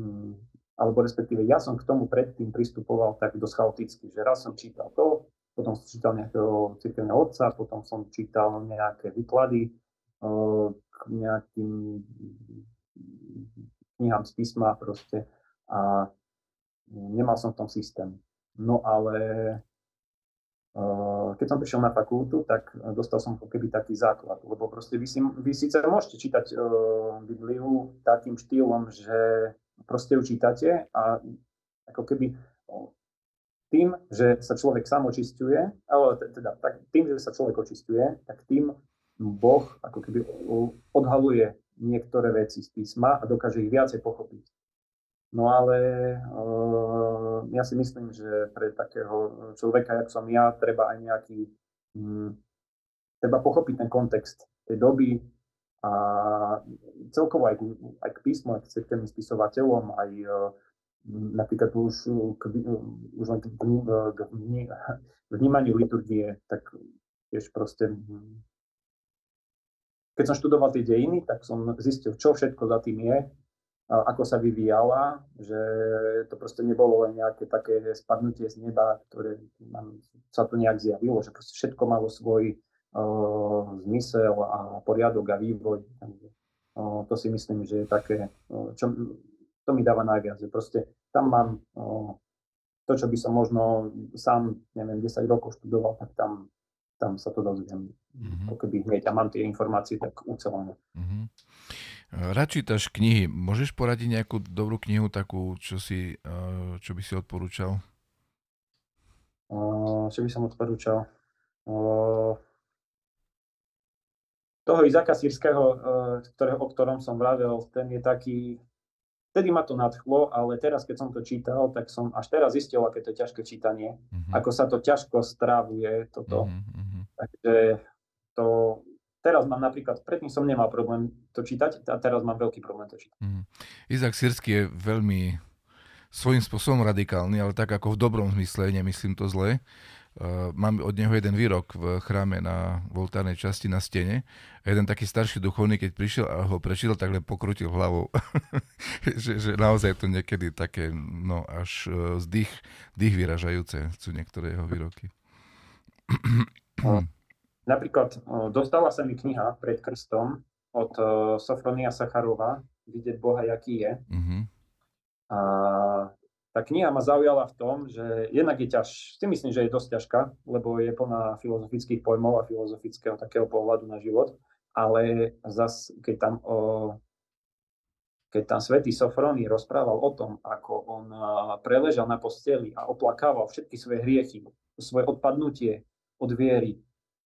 mm, alebo respektíve ja som k tomu predtým pristupoval tak dosť chaoticky, že raz som čítal to, potom som čítal nejakého cirkevného otca, potom som čítal nejaké výklady k nejakým knihám z písma proste a nemal som v tom systém. No ale keď som prišiel na fakultu, tak dostal som keby taký základ, lebo proste vy, si, vy síce môžete čítať Bibliu takým štýlom, že proste ju čítate a ako keby tým, že sa človek sám očistuje, ale teda tak, tým, že sa človek očistuje, tak tým Boh ako keby odhaluje niektoré veci z písma a dokáže ich viacej pochopiť. No ale uh, ja si myslím, že pre takého človeka, jak som ja, treba aj nejaký, um, treba pochopiť ten kontext tej doby, a celkovo aj, aj k písmu, aj k cirkevným spisovateľom, aj e, napríklad už k, už len k, k vnímaniu liturgie, tak tiež proste keď som študoval tie dejiny, tak som zistil, čo všetko za tým je, ako sa vyvíjala, že to proste nebolo len nejaké také spadnutie z neba, ktoré nám sa tu nejak zjavilo, že proste všetko malo svoj zmysel a poriadok a vývoj. To si myslím, že je také, čo, to mi dáva najviac, že proste tam mám to, čo by som možno sám, neviem, 10 rokov študoval, tak tam, tam sa to dozviem. Mm-hmm. keby hneď a mám tie informácie tak ucelené. Mm-hmm. Rád čítaš knihy. Môžeš poradiť nejakú dobrú knihu, takú, čo, si, čo by si odporúčal? Čo by som odporúčal? toho Izaka eh, ktorého, o ktorom som vravel, ten je taký, vtedy ma to nadchlo, ale teraz, keď som to čítal, tak som až teraz zistil, aké to je ťažké čítanie, mm-hmm. ako sa to ťažko strávuje toto. Mm-hmm. Takže to, teraz mám napríklad, predtým som nemal problém to čítať a teraz mám veľký problém to čítať. Mm-hmm. Izak Sírsky je veľmi svojím spôsobom radikálny, ale tak ako v dobrom zmysle, nemyslím to zle. Uh, mám od neho jeden výrok v chráme na voltárnej časti na stene. A jeden taký starší duchovný, keď prišiel a ho prečítal, tak len pokrutil hlavou. *laughs* že, že naozaj to niekedy také, no až uh, zdych, dých vyražajúce sú niektoré jeho výroky. *clears throat* Napríklad uh, dostala sa mi kniha pred krstom od Sofronia Sacharova, Vidieť Boha, jaký je. Uh-huh. A tá kniha ma zaujala v tom, že jednak je ťaž, si myslím, že je dosť ťažká, lebo je plná filozofických pojmov a filozofického takého pohľadu na život, ale zas, keď tam o, keď tam svätý Sofrony rozprával o tom, ako on preležal na posteli a oplakával všetky svoje hriechy, svoje odpadnutie od viery,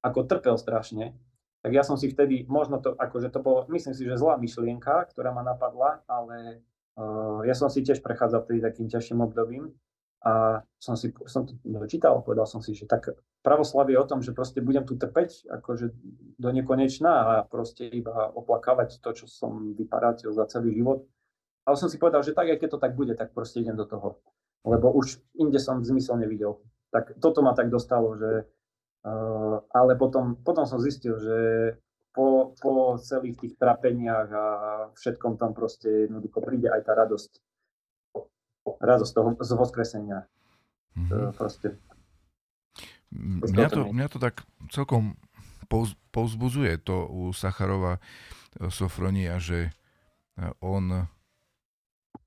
ako trpel strašne, tak ja som si vtedy, možno to, akože to bolo, myslím si, že zlá myšlienka, ktorá ma napadla, ale ja som si tiež prechádzal vtedy takým ťažším obdobím a som si som to dočítal, povedal som si, že tak pravoslavie o tom, že proste budem tu trpeť akože do nekonečná a proste iba oplakávať to, čo som vyparátil za celý život. Ale som si povedal, že tak, aj keď to tak bude, tak proste idem do toho. Lebo už inde som zmysel nevidel. Tak toto ma tak dostalo, že uh, ale potom, potom som zistil, že po, po celých tých trapeniach a všetkom tam proste jednoducho príde aj tá radosť. Radosť toho z voskresenia. Mm-hmm. Proste. Mňa to, mňa to tak celkom povzbudzuje to u Sacharova e, Sofronia, že e, on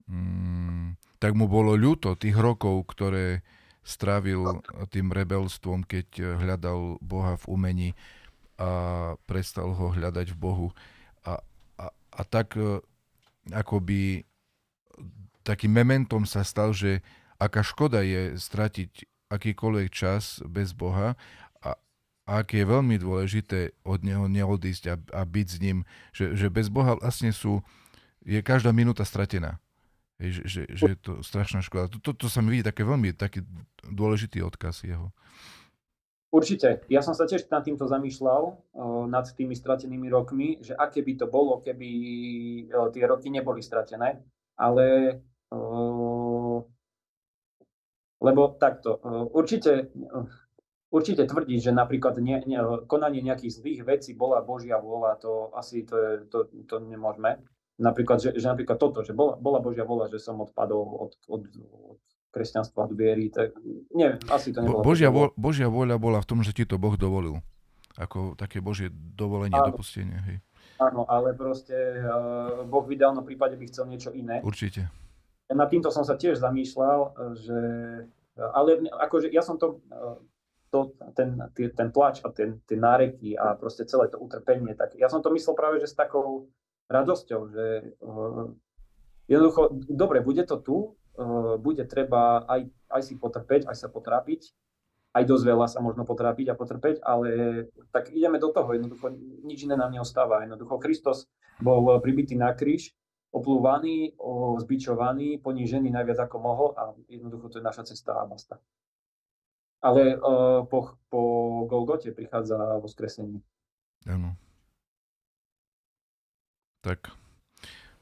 mm, tak mu bolo ľúto tých rokov, ktoré strávil tým rebelstvom, keď hľadal Boha v umení a prestal ho hľadať v Bohu. A, a, a tak e, akoby takým mementom sa stal, že aká škoda je stratiť akýkoľvek čas bez Boha a, a aké je veľmi dôležité od Neho neodísť a, a byť s ním, že, že bez Boha vlastne sú, je každá minúta stratená. Hej, že, že, že je to strašná škoda. Toto to, to sa mi vidí také veľmi taký dôležitý odkaz jeho. Určite. Ja som sa tiež nad týmto zamýšľal, uh, nad tými stratenými rokmi, že aké by to bolo, keby uh, tie roky neboli stratené. Ale uh, lebo takto, určite, určite tvrdiť, že napríklad ne, ne, konanie nejakých zlých vecí bola Božia vôľa, to asi to, je, to, to nemôžeme. Napríklad, že, že napríklad toto, že bola, bola Božia vôľa, že som odpadol od, od, od kresťanstva, od viery, tak neviem, asi to nebolo. Božia, vo, Božia vôľa bola v tom, že ti to Boh dovolil. Ako také Božie dovolenie, áno. dopustenie. Hej. Áno, ale proste uh, Boh v ideálnom prípade by chcel niečo iné. Určite. Nad týmto som sa tiež zamýšľal, že ale akože ja som to, to ten, ten plač a ten, tie náreky a proste celé to utrpenie, tak ja som to myslel práve, že s takou radosťou, že uh, jednoducho, dobre, bude to tu, uh, bude treba aj, aj si potrpeť, aj sa potrápiť, aj dosť veľa sa možno potrápiť a potrpeť, ale tak ideme do toho, jednoducho nič iné nám neostáva. Jednoducho Kristus bol pribitý na kríž, oplúvaný, zbičovaný, ponížený najviac ako mohol a jednoducho to je naša cesta a basta. Ale uh, po, po Golgote prichádza voskresenie. Áno. Tak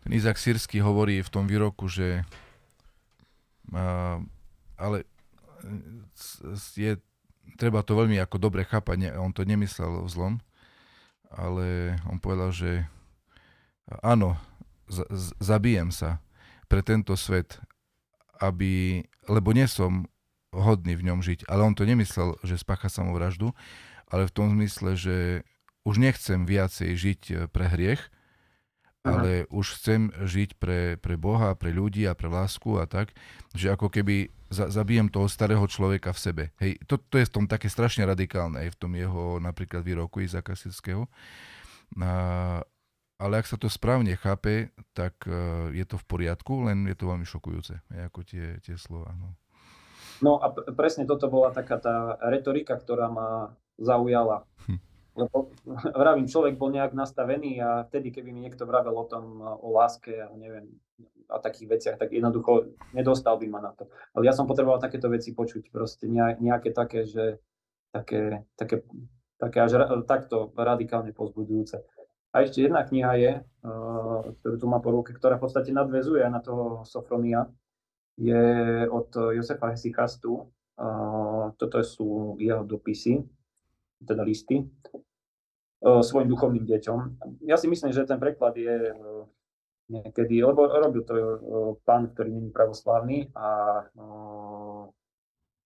ten Izak Sírsky hovorí v tom výroku, že ale je, treba to veľmi ako dobre chápať, on to nemyslel v zlom, ale on povedal, že áno, z, z, zabijem sa pre tento svet, aby, lebo nie som hodný v ňom žiť, ale on to nemyslel, že spácha samovraždu, ale v tom zmysle, že už nechcem viacej žiť pre hriech, ale už chcem žiť pre, pre Boha, pre ľudí a pre lásku a tak, že ako keby za, zabijem toho starého človeka v sebe. Hej, to, to je v tom také strašne radikálne, aj v tom jeho napríklad výroku Izaka Sirského. A, ale ak sa to správne chápe, tak uh, je to v poriadku, len je to veľmi šokujúce, ako tie, tie slova. No. no a presne toto bola taká tá retorika, ktorá ma zaujala. Hm lebo *laughs* vravím, človek bol nejak nastavený a vtedy, keby mi niekto vravel o tom, o láske a neviem, a takých veciach, tak jednoducho nedostal by ma na to. Ale ja som potreboval takéto veci počuť, proste nejaké také, že také, také, také až takto radikálne pozbudujúce. A ešte jedna kniha je, ktorú tu má po ruke, ktorá v podstate nadvezuje na toho Sofronia, je od Josefa Hesychastu. Toto sú jeho dopisy teda listy, svojim duchovným deťom. Ja si myslím, že ten preklad je niekedy, lebo robil to pán, ktorý není pravoslávny, a,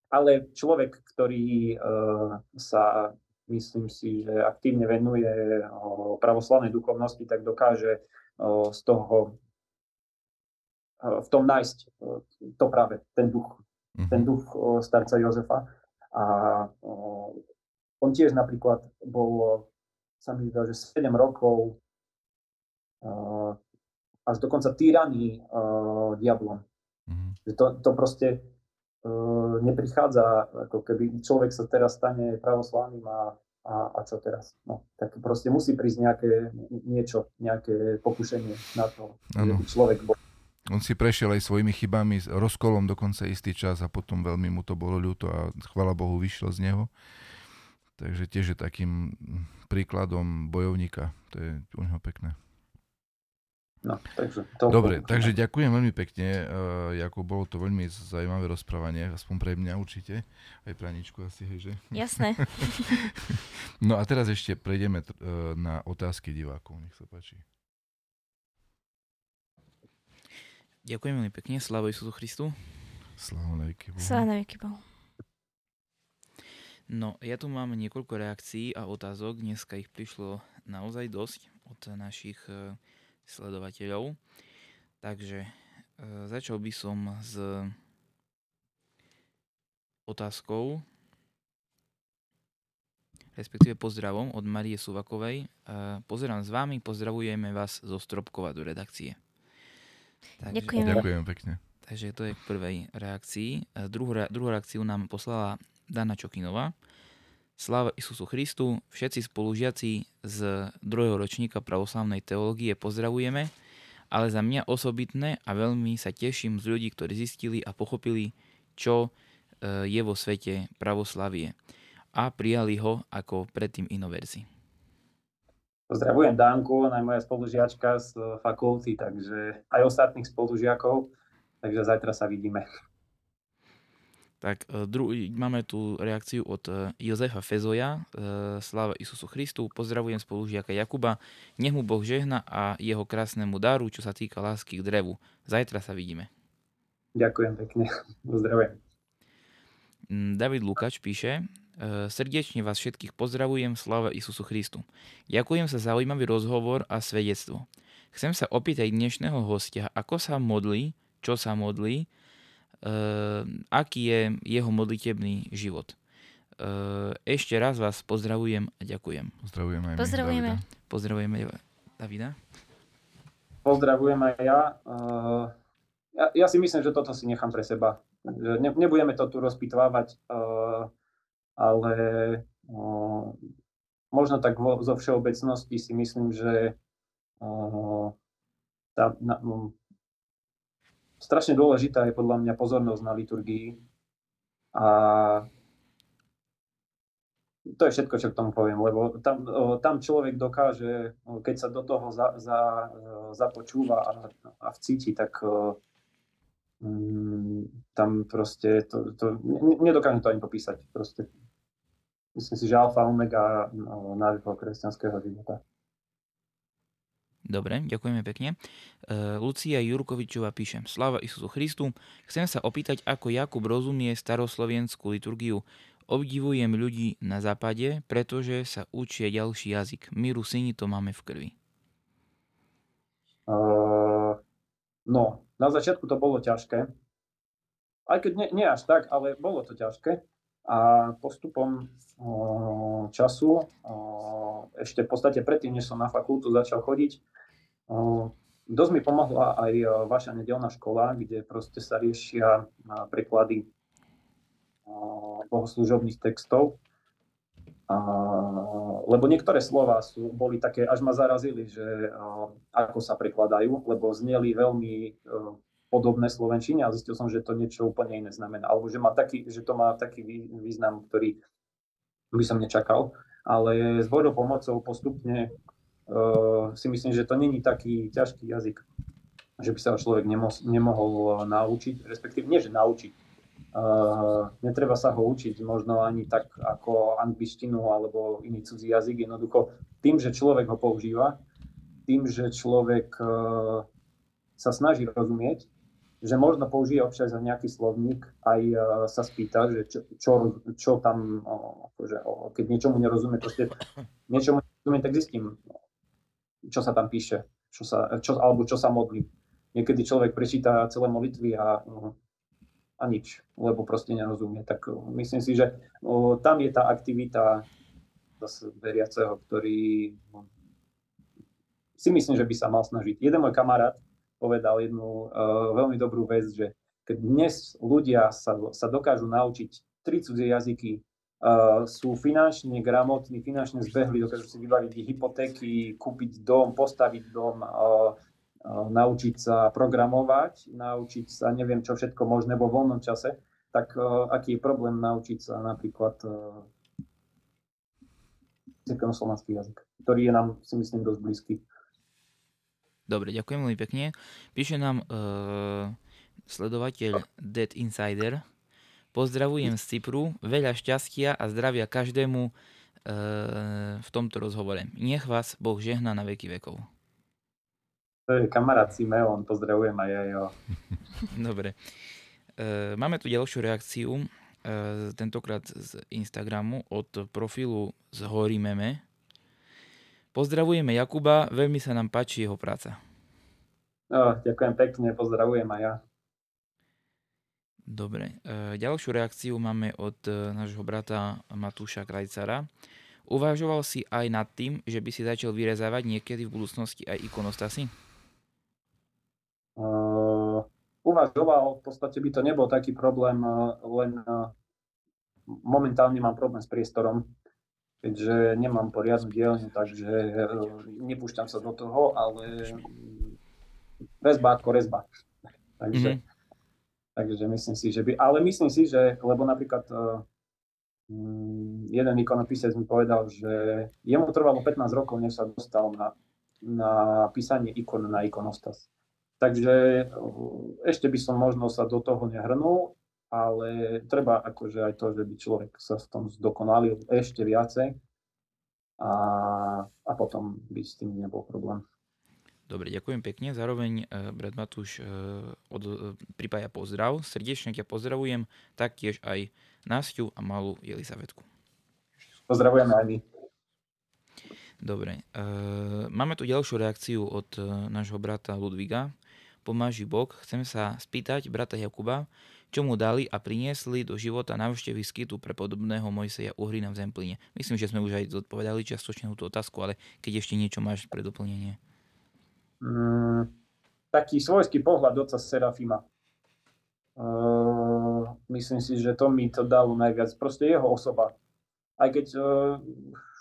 ale človek, ktorý sa, myslím si, že aktívne venuje pravoslavnej duchovnosti, tak dokáže z toho v tom nájsť to práve, ten duch, ten mhm. duch starca Jozefa. A on tiež napríklad bol, sa mi zdá, že 7 rokov uh, až dokonca týraný uh, diablom. Mm-hmm. Že to, to proste uh, neprichádza, ako keby človek sa teraz stane pravoslávnym a, a, a čo teraz. No, tak proste musí prísť nejaké niečo, nejaké pokušenie na to, ano. človek bol. On si prešiel aj svojimi chybami, rozkolom dokonca istý čas a potom veľmi mu to bolo ľúto a chvala Bohu vyšiel z neho. Takže tiež je takým príkladom bojovníka. To je u neho pekné. No, takže to Dobre, to... takže ďakujem veľmi pekne. Uh, Jakub, bolo to veľmi zaujímavé rozprávanie, aspoň pre mňa určite. Aj pre Aničku asi, hej, že? Jasné. *laughs* no a teraz ešte prejdeme uh, na otázky divákov. Nech sa páči. Ďakujem veľmi pekne. Sláva Isusu Christu. Sláva na Bohu. Sláva na Bohu. No, ja tu mám niekoľko reakcií a otázok. Dneska ich prišlo naozaj dosť od našich e, sledovateľov. Takže e, začal by som s otázkou, respektíve pozdravom od Marie Suvakovej. E, pozerám s vámi, pozdravujeme vás zo Stropkova do redakcie. Takže, Ďakujem. Ďakujem pekne. Takže to je k prvej reakcii. Druhú, druhú reakciu nám poslala Dana Čokinová. Sláva Isusu Christu, všetci spolužiaci z druhého ročníka pravoslavnej teológie pozdravujeme, ale za mňa osobitné a veľmi sa teším z ľudí, ktorí zistili a pochopili, čo e, je vo svete pravoslavie a prijali ho ako predtým inoverzi. Pozdravujem Dánku, ona je moja spolužiačka z fakulty, takže aj ostatných spolužiakov, takže zajtra sa vidíme. Tak e, dru- máme tu reakciu od e, Jozefa Fezoja, e, sláva Isusu Christu, pozdravujem spolužiaka Jakuba, nech mu Boh žehna a jeho krásnemu daru, čo sa týka lásky k drevu. Zajtra sa vidíme. Ďakujem pekne, pozdravujem. Mm, David Lukač píše, srdečne vás všetkých pozdravujem, sláva Isusu Christu. Ďakujem za zaujímavý rozhovor a svedectvo. Chcem sa opýtať dnešného hostia, ako sa modlí, čo sa modlí, aký je jeho modlitebný život. Uh, ešte raz vás pozdravujem a ďakujem. Pozdravujeme aj my, Pozdravujeme. Davida. Pozdravujeme Davida. Pozdravujem aj ja. Uh, ja. Ja si myslím, že toto si nechám pre seba. Ne, nebudeme to tu rozpitvávať. Ale možno tak vo, zo všeobecnosti si myslím, že tá, na, strašne dôležitá je podľa mňa pozornosť na liturgii a to je všetko, čo k tomu poviem, lebo tam, tam človek dokáže, keď sa do toho za, za, započúva a, a vcíti, tak um, tam proste to, to, nedokážem to ani popísať. Proste myslím si, že alfa omega nášho kresťanského života. Dobre, ďakujeme pekne. Uh, Lucia Jurkovičová píše Slava Isusu Christu. Chcem sa opýtať, ako Jakub rozumie staroslovenskú liturgiu. Obdivujem ľudí na západe, pretože sa učia ďalší jazyk. My Rusini to máme v krvi. Uh, no, na začiatku to bolo ťažké. Aj keď nie, nie až tak, ale bolo to ťažké. A postupom času, ešte v podstate predtým, než som na fakultu začal chodiť, dosť mi pomohla aj vaša nedelná škola, kde proste sa riešia preklady bohoslúžobných textov. lebo niektoré slova sú, boli také, až ma zarazili, že ako sa prekladajú, lebo zneli veľmi podobné slovenčine a zistil som, že to niečo úplne iné znamená. Alebo že, má taký, že to má taký význam, ktorý by som nečakal. Ale s Božou pomocou postupne si myslím, že to není taký ťažký jazyk, že by sa ho človek nemo, nemohol naučiť, respektíve nie, že naučiť. Uh, netreba sa ho učiť možno ani tak ako angličtinu alebo iný cudzí jazyk. Jednoducho tým, že človek ho používa, tým, že človek uh, sa snaží rozumieť, že možno použije občas nejaký slovník, aj uh, sa spýta, že čo, čo, čo tam, uh, akože, uh, keď niečomu nerozumie, proste niečomu nerozumie, tak zistím, čo sa tam píše, čo sa, čo, alebo čo sa modlí. Niekedy človek prečíta celé molitvy a, uh, a nič, lebo proste nerozumie. Tak uh, myslím si, že tam je tá aktivita zase veriaceho, ktorý uh, si myslím, že by sa mal snažiť. Jeden môj kamarát, povedal jednu uh, veľmi dobrú vec, že keď dnes ľudia sa, sa dokážu naučiť tri cudzie jazyky, sú finančne gramotní, finančne zbehli, dokážu si vybaviť hypotéky, kúpiť dom, postaviť dom, uh, uh, naučiť sa programovať, naučiť sa neviem čo všetko možné vo voľnom čase, tak aký je problém naučiť sa napríklad slovanský jazyk, ktorý je nám, si myslím, dosť blízky. Dobre, ďakujem veľmi pekne. Píše nám uh, sledovateľ Dead Insider. Pozdravujem z Cypru, veľa šťastia a zdravia každému uh, v tomto rozhovore. Nech vás Boh žehná na veky vekov. To je kamarát Simeon, pozdravujem aj ja jo. *laughs* Dobre. Uh, máme tu ďalšiu reakciu, uh, tentokrát z Instagramu od profilu z Hory Meme. Pozdravujeme Jakuba, veľmi sa nám páči jeho práca. No, ďakujem pekne, pozdravujem aj ja. Dobre, e, ďalšiu reakciu máme od e, nášho brata Matúša Krajcara. Uvažoval si aj nad tým, že by si začal vyrezávať niekedy v budúcnosti aj ikonostasy? Uh, uvažoval, v podstate by to nebol taký problém, len momentálne mám problém s priestorom, keďže nemám poriadnu dielňu, takže nepúšťam sa do toho, ale rezba ako rezba. Takže, mm-hmm. Takže myslím si, že by... Ale myslím si, že, lebo napríklad Mm, jeden ikonopisec mi povedal, že jemu trvalo 15 rokov, než sa dostal na, na písanie ikon na ikonostas. Takže uh, ešte by som možno sa do toho nehrnul, ale treba akože aj to, že by človek sa v tom zdokonalil ešte viacej a, a potom by s tým nebol problém. Dobre, ďakujem pekne. Zároveň uh, brat Matúš uh, od, uh, pripája pozdrav. Srdečne ťa pozdravujem, taktiež aj Nastiu a malú Elizavetku. Pozdravujeme aj my. Dobre. E, máme tu ďalšiu reakciu od e, nášho brata Ludviga. Pomáži Bok. Chcem sa spýtať brata Jakuba, čo mu dali a priniesli do života návštevy skytu pre podobného Mojseja Uhrina v Zempline. Myslím, že sme už aj zodpovedali častočne tú otázku, ale keď ešte niečo máš pre doplnenie. Mm, taký svojský pohľad oca Serafima. Uh, myslím si, že to mi to dalo najviac. Proste jeho osoba. Aj keď uh,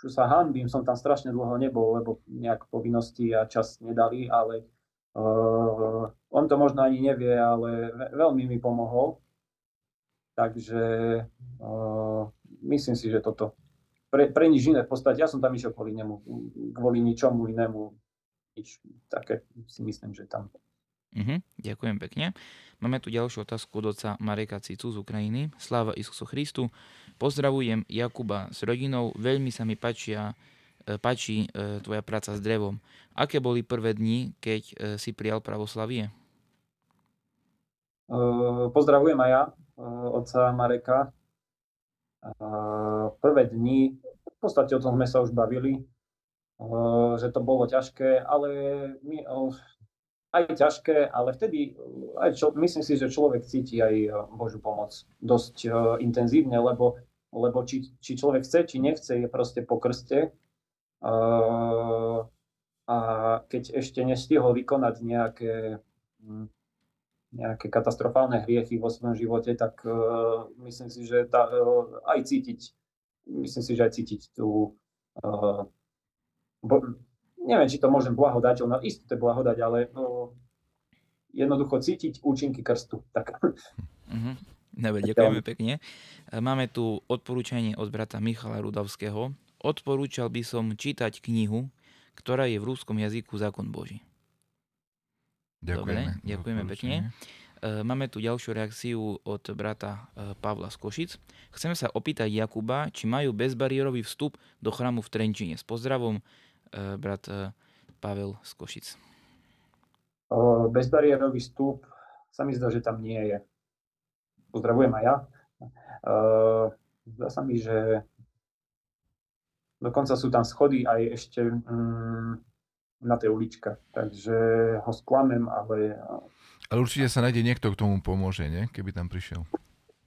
sa hanbím, som tam strašne dlho nebol, lebo nejak povinnosti a čas nedali, ale uh, on to možno ani nevie, ale veľmi mi pomohol. Takže uh, myslím si, že toto. Pre, pre nič iné v podstate, ja som tam išiel kvôli nemu, kvôli ničomu inému. Nič také si myslím, že tam. Uh-huh, ďakujem pekne. Máme tu ďalšiu otázku od oca Mareka Cicu z Ukrajiny. Sláva Isusu Christu. Pozdravujem Jakuba s rodinou. Veľmi sa mi páčia, e, páči e, tvoja práca s drevom. Aké boli prvé dni, keď e, si prijal pravoslavie? Pozdravujem aj ja, otca Mareka. Prvé dni, v podstate o tom sme sa už bavili, že to bolo ťažké, ale my, aj ťažké, ale vtedy aj čo, myslím si, že človek cíti aj eh, Božiu pomoc dosť uh, intenzívne, lebo, lebo či, či človek chce, či nechce, je proste po krste. Uh, a keď ešte nestihol vykonať nejaké, hm, nejaké katastrofálne hriechy vo svojom živote, tak uh, myslím si, že tá, uh, aj cítiť, myslím si, že aj cítiť tú uh, bo, neviem, či to môžem blahodať, no isté blahodať, ale no, jednoducho cítiť účinky krstu. Tak. Uh-huh. Dobre, ďakujeme pekne. Máme tu odporúčanie od brata Michala Rudavského. Odporúčal by som čítať knihu, ktorá je v rúskom jazyku Zákon Boží. Ďakujeme. Dobre, ďakujeme pekne. E, máme tu ďalšiu reakciu od brata e, Pavla z Košic. Chceme sa opýtať Jakuba, či majú bezbariérový vstup do chrámu v Trenčine. S pozdravom brat e, Pavel z Košic? Bezbariérový vstup sa mi zdá, že tam nie je. Pozdravujem aj ja. Zdá sa mi, že dokonca sú tam schody aj ešte mm, na tej uličke. Takže ho sklamem, ale... Ale určite sa nájde niekto, k tomu pomôže, nie? Keby tam prišiel.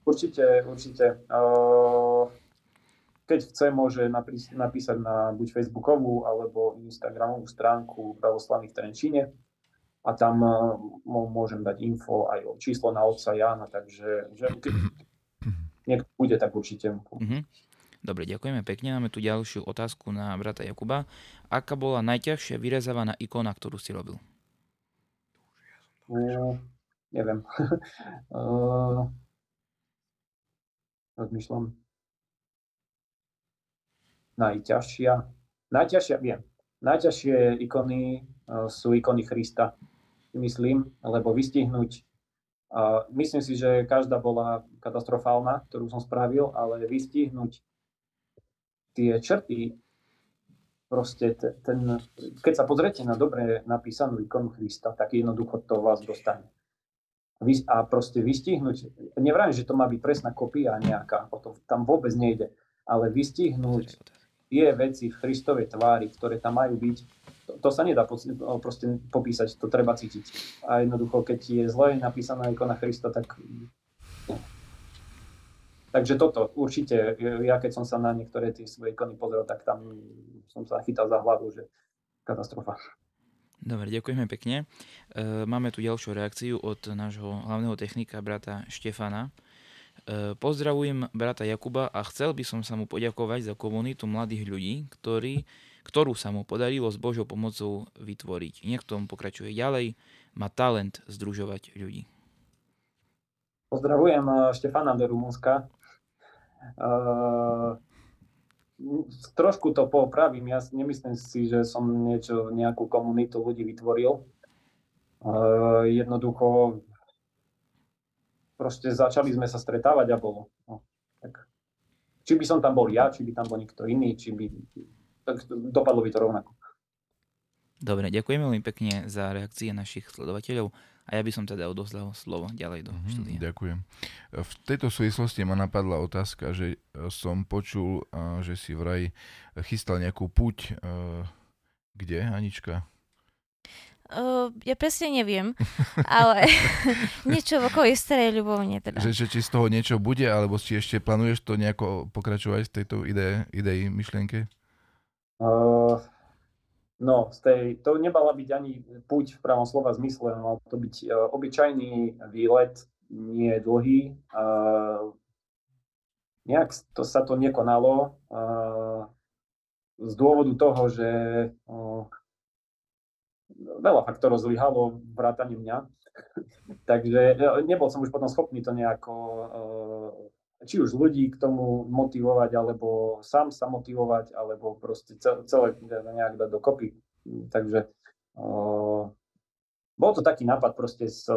Určite, určite. Uh, keď chce, môže napísať na buď facebookovú alebo instagramovú stránku Pravoslavných Trenčine a tam uh, môžem dať info aj o číslo na otca Jána, takže že *clears throat* keď niekto bude, tak určite. Mm-hmm. Dobre, ďakujeme pekne. Máme tu ďalšiu otázku na brata Jakuba. Aká bola najťažšia vyrezávaná ikona, ktorú si robil? Uh, neviem. uh, *laughs* rozmýšľam najťažšia. Najťažšia, viem, najťažšie ikony uh, sú ikony Krista, myslím, lebo vystihnúť, myslím si, že každá bola katastrofálna, ktorú som spravil, ale vystihnúť tie črty, proste ten, keď sa pozriete na dobre napísanú ikonu Krista, tak jednoducho to vás dostane. A proste vystihnúť, nevrajím, že to má byť presná kopia nejaká, o to tam vôbec nejde, ale vystihnúť tie veci v Kristovej tvári, ktoré tam majú byť, to, to sa nedá no, proste popísať, to treba cítiť. A jednoducho, keď je zle napísaná ikona Krista, tak... Takže toto, určite, ja keď som sa na niektoré tie svoje ikony pozrel, tak tam som sa chytal za hlavu, že katastrofa. Dobre, ďakujeme pekne. E, máme tu ďalšiu reakciu od nášho hlavného technika, brata Štefana. E, pozdravujem brata Jakuba a chcel by som sa mu poďakovať za komunitu mladých ľudí, ktorý, ktorú sa mu podarilo s Božou pomocou vytvoriť. Nech tomu pokračuje ďalej, má talent združovať ľudí. Pozdravujem e, Štefana do Rumunska. Uh, trošku to popravím, ja nemyslím si, že som niečo, nejakú komunitu ľudí vytvoril. Uh, jednoducho proste začali sme sa stretávať a bolo. No, tak. Či by som tam bol ja, či by tam bol niekto iný, či by... Tak dopadlo by to rovnako. Dobre, ďakujeme veľmi pekne za reakcie našich sledovateľov. A ja by som teda odozdal slovo ďalej do mm-hmm, štúdia. Ďakujem. V tejto súvislosti ma napadla otázka, že e, som počul, že si vraj chystal nejakú puť. E, kde, Anička? Uh, ja presne neviem, ale *laughs* niečo v okolí Starej Ľubovne teda. Že, že či z toho niečo bude, alebo či ešte plánuješ to nejako pokračovať v tejto ide, idei, myšlienke? Uh, No, z tej, to nebala byť ani púť v pravom slova zmysle, mal to byť uh, obyčajný výlet, nie dlhý. Uh, nejak to, sa to nekonalo uh, z dôvodu toho, že uh, veľa faktorov zlyhalo vrátane mňa. *laughs* Takže nebol som už potom schopný to nejako či už ľudí k tomu motivovať, alebo sám sa motivovať, alebo proste celé nejak dať dokopy. Takže uh, bol to taký nápad proste s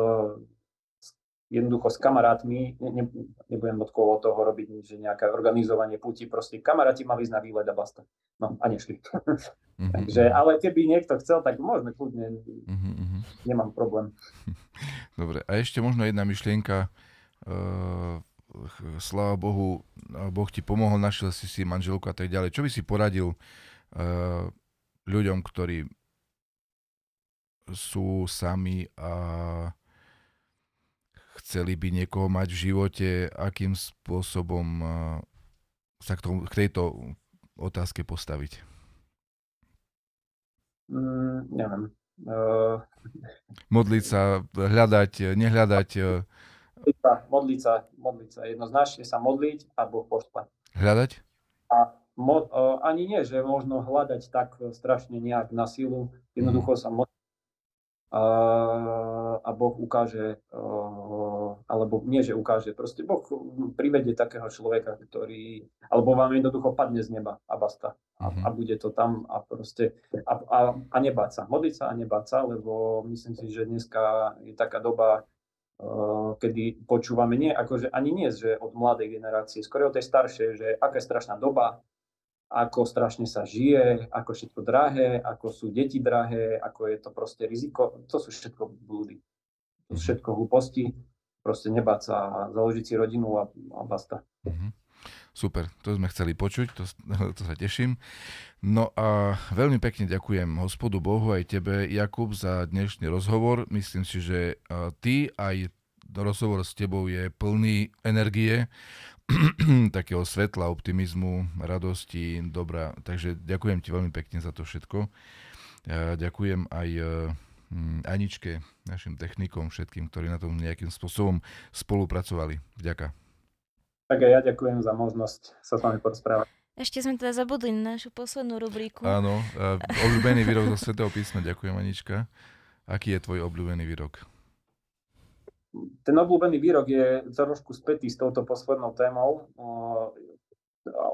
jednoducho s kamarátmi, ne, ne, nebudem okolo toho robiť, že nejaké organizovanie púti, proste kamaráti mali ísť na výlet a basta. No a nešli. Mm-hmm. *laughs* Takže, ale keby niekto chcel, tak môžeme kľudne, mm-hmm. nemám problém. *laughs* Dobre, a ešte možno jedna myšlienka, uh sláva Bohu, Boh ti pomohol, našiel si si manželku a tak ďalej. Čo by si poradil uh, ľuďom, ktorí sú sami a chceli by niekoho mať v živote, akým spôsobom sa k, tomu, k tejto otázke postaviť? Mm, neviem. Uh... Modliť sa, hľadať, nehľadať uh, modliť sa, modliť sa, modliť sa, jednoznačne sa modliť a Boh pošle. Hľadať? A mo, uh, ani nie, že možno hľadať tak strašne nejak na silu, jednoducho sa modliť uh, a Boh ukáže, uh, alebo nie, že ukáže, proste Boh privedie takého človeka, ktorý, alebo vám jednoducho padne z neba a basta. A, uh-huh. a bude to tam a proste, a, a, a nebáť sa, modliť sa a nebáť sa, lebo myslím si, že dneska je taká doba, Eh, kedy počúvame nie, akože ani nie, že od mladej generácie, skôr od tej staršej, že aká je strašná doba, ako strašne sa žije, ako všetko drahé, ako sú deti drahé, ako je to proste riziko. To sú všetko blúdy. To sú mhm. všetko hlúposti. Proste nebáť sa a založiť si rodinu a, a basta. Mm-hmm. Super, to sme chceli počuť, to, *laughs* to sa teším. No a veľmi pekne ďakujem hospodu Bohu aj tebe, Jakub, za dnešný rozhovor. Myslím si, že ty aj rozhovor s tebou je plný energie, *clears throat* takého svetla, optimizmu, radosti, dobra. Takže ďakujem ti veľmi pekne za to všetko. Ďakujem aj e, Aničke, našim technikom, všetkým, ktorí na tom nejakým spôsobom spolupracovali. Ďakujem. Tak aj ja ďakujem za možnosť sa s vami porozprávať. Ešte sme teda zabudli na našu poslednú rubriku. Áno, obľúbený výrok zo Svetého písma. Ďakujem, Anička. Aký je tvoj obľúbený výrok? Ten obľúbený výrok je trošku spätý s touto poslednou témou.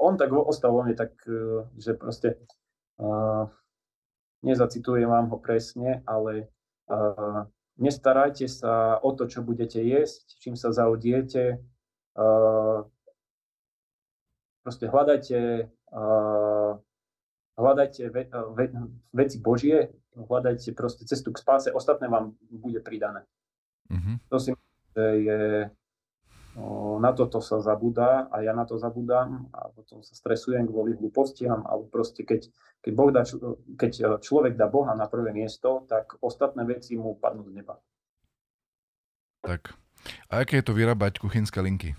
On tak ostal vo mne tak, e, že proste nezacitujem vám ho presne, ale nestarajte sa o to, čo budete jesť, čím sa zaudiete, proste hľadajte, hľadajte ve, ve, veci Božie, hľadajte proste cestu k spáse, ostatné vám bude pridané. Mm-hmm. To si myslím, že je, na toto sa zabúda a ja na to zabúdam a potom sa stresujem kvôli hlúpostiam, alebo proste keď, keď, boh dá, keď človek dá Boha na prvé miesto, tak ostatné veci mu padnú z neba. Tak. A aké je to vyrábať kuchynské linky?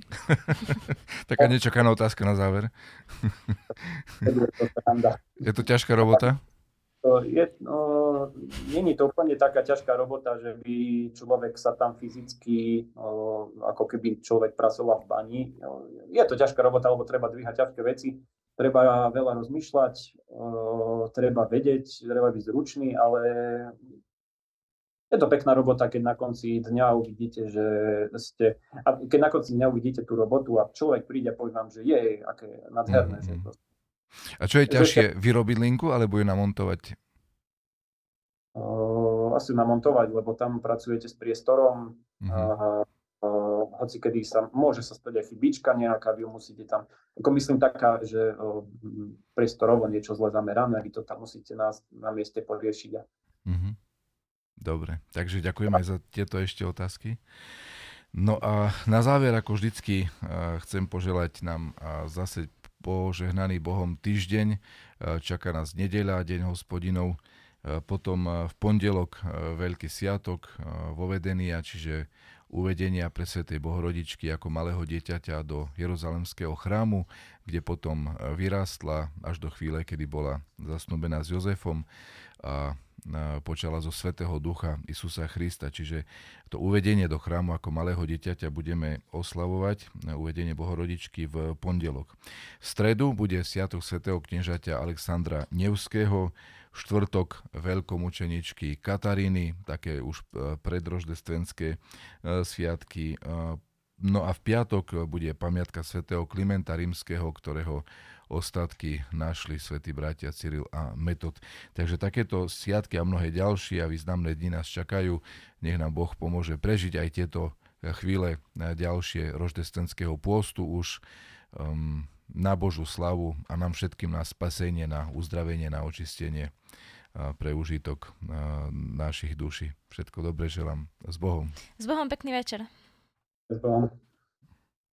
*laughs* Taká nečakaná otázka na záver. *laughs* je to ťažká robota? Je, no, není to úplne taká ťažká robota, že by človek sa tam fyzicky, ako keby človek pracoval v bani. Je to ťažká robota, lebo treba dvíhať ťažké veci, treba veľa rozmýšľať, treba vedieť, treba byť zručný, ale je to pekná robota, keď na konci dňa uvidíte, že ste, a keď na konci dňa uvidíte tú robotu a človek príde a povie vám, že je, aké nádherné, mm-hmm. že to a čo je ťažšie, vyrobiť linku alebo ju namontovať? Uh, asi namontovať, lebo tam pracujete s priestorom. Uh-huh. Uh, hoci kedy sa, môže sa stať aj chybička nejaká, vy musíte tam, ako myslím taká, že uh, priestorovo niečo zle zamerané, vy to tam musíte na, na mieste poriešiť. Uh-huh. Dobre, takže ďakujem aj za tieto ešte otázky. No a na záver, ako vždycky, chcem poželať nám zase požehnaný Bohom týždeň. E, čaká nás nedeľa, deň hospodinov, e, potom e, v pondelok veľký sviatok vo Vedenia, čiže uvedenia pre Svetej Bohorodičky ako malého dieťaťa do Jeruzalemského chrámu, kde potom vyrástla až do chvíle, kedy bola zasnúbená s Jozefom a počala zo Svetého Ducha Isusa Krista. Čiže to uvedenie do chrámu ako malého dieťaťa budeme oslavovať, uvedenie Bohorodičky v pondelok. V stredu bude Sviatok Svetého kniežaťa Alexandra Nevského, štvrtok veľkomučeničky Kataríny, také už e, predroždestvenské e, sviatky. E, no a v piatok bude pamiatka svätého Klimenta Rímskeho, ktorého ostatky našli svätí bratia Cyril a Metod. Takže takéto sviatky a mnohé ďalšie a významné dni nás čakajú. Nech nám Boh pomôže prežiť aj tieto chvíle ďalšie roždestenského pôstu už um, na Božú slavu a nám všetkým na spasenie, na uzdravenie, na očistenie pre užitok našich duší. Všetko dobré želám. S Bohom. S Bohom pekný večer. S Bohom.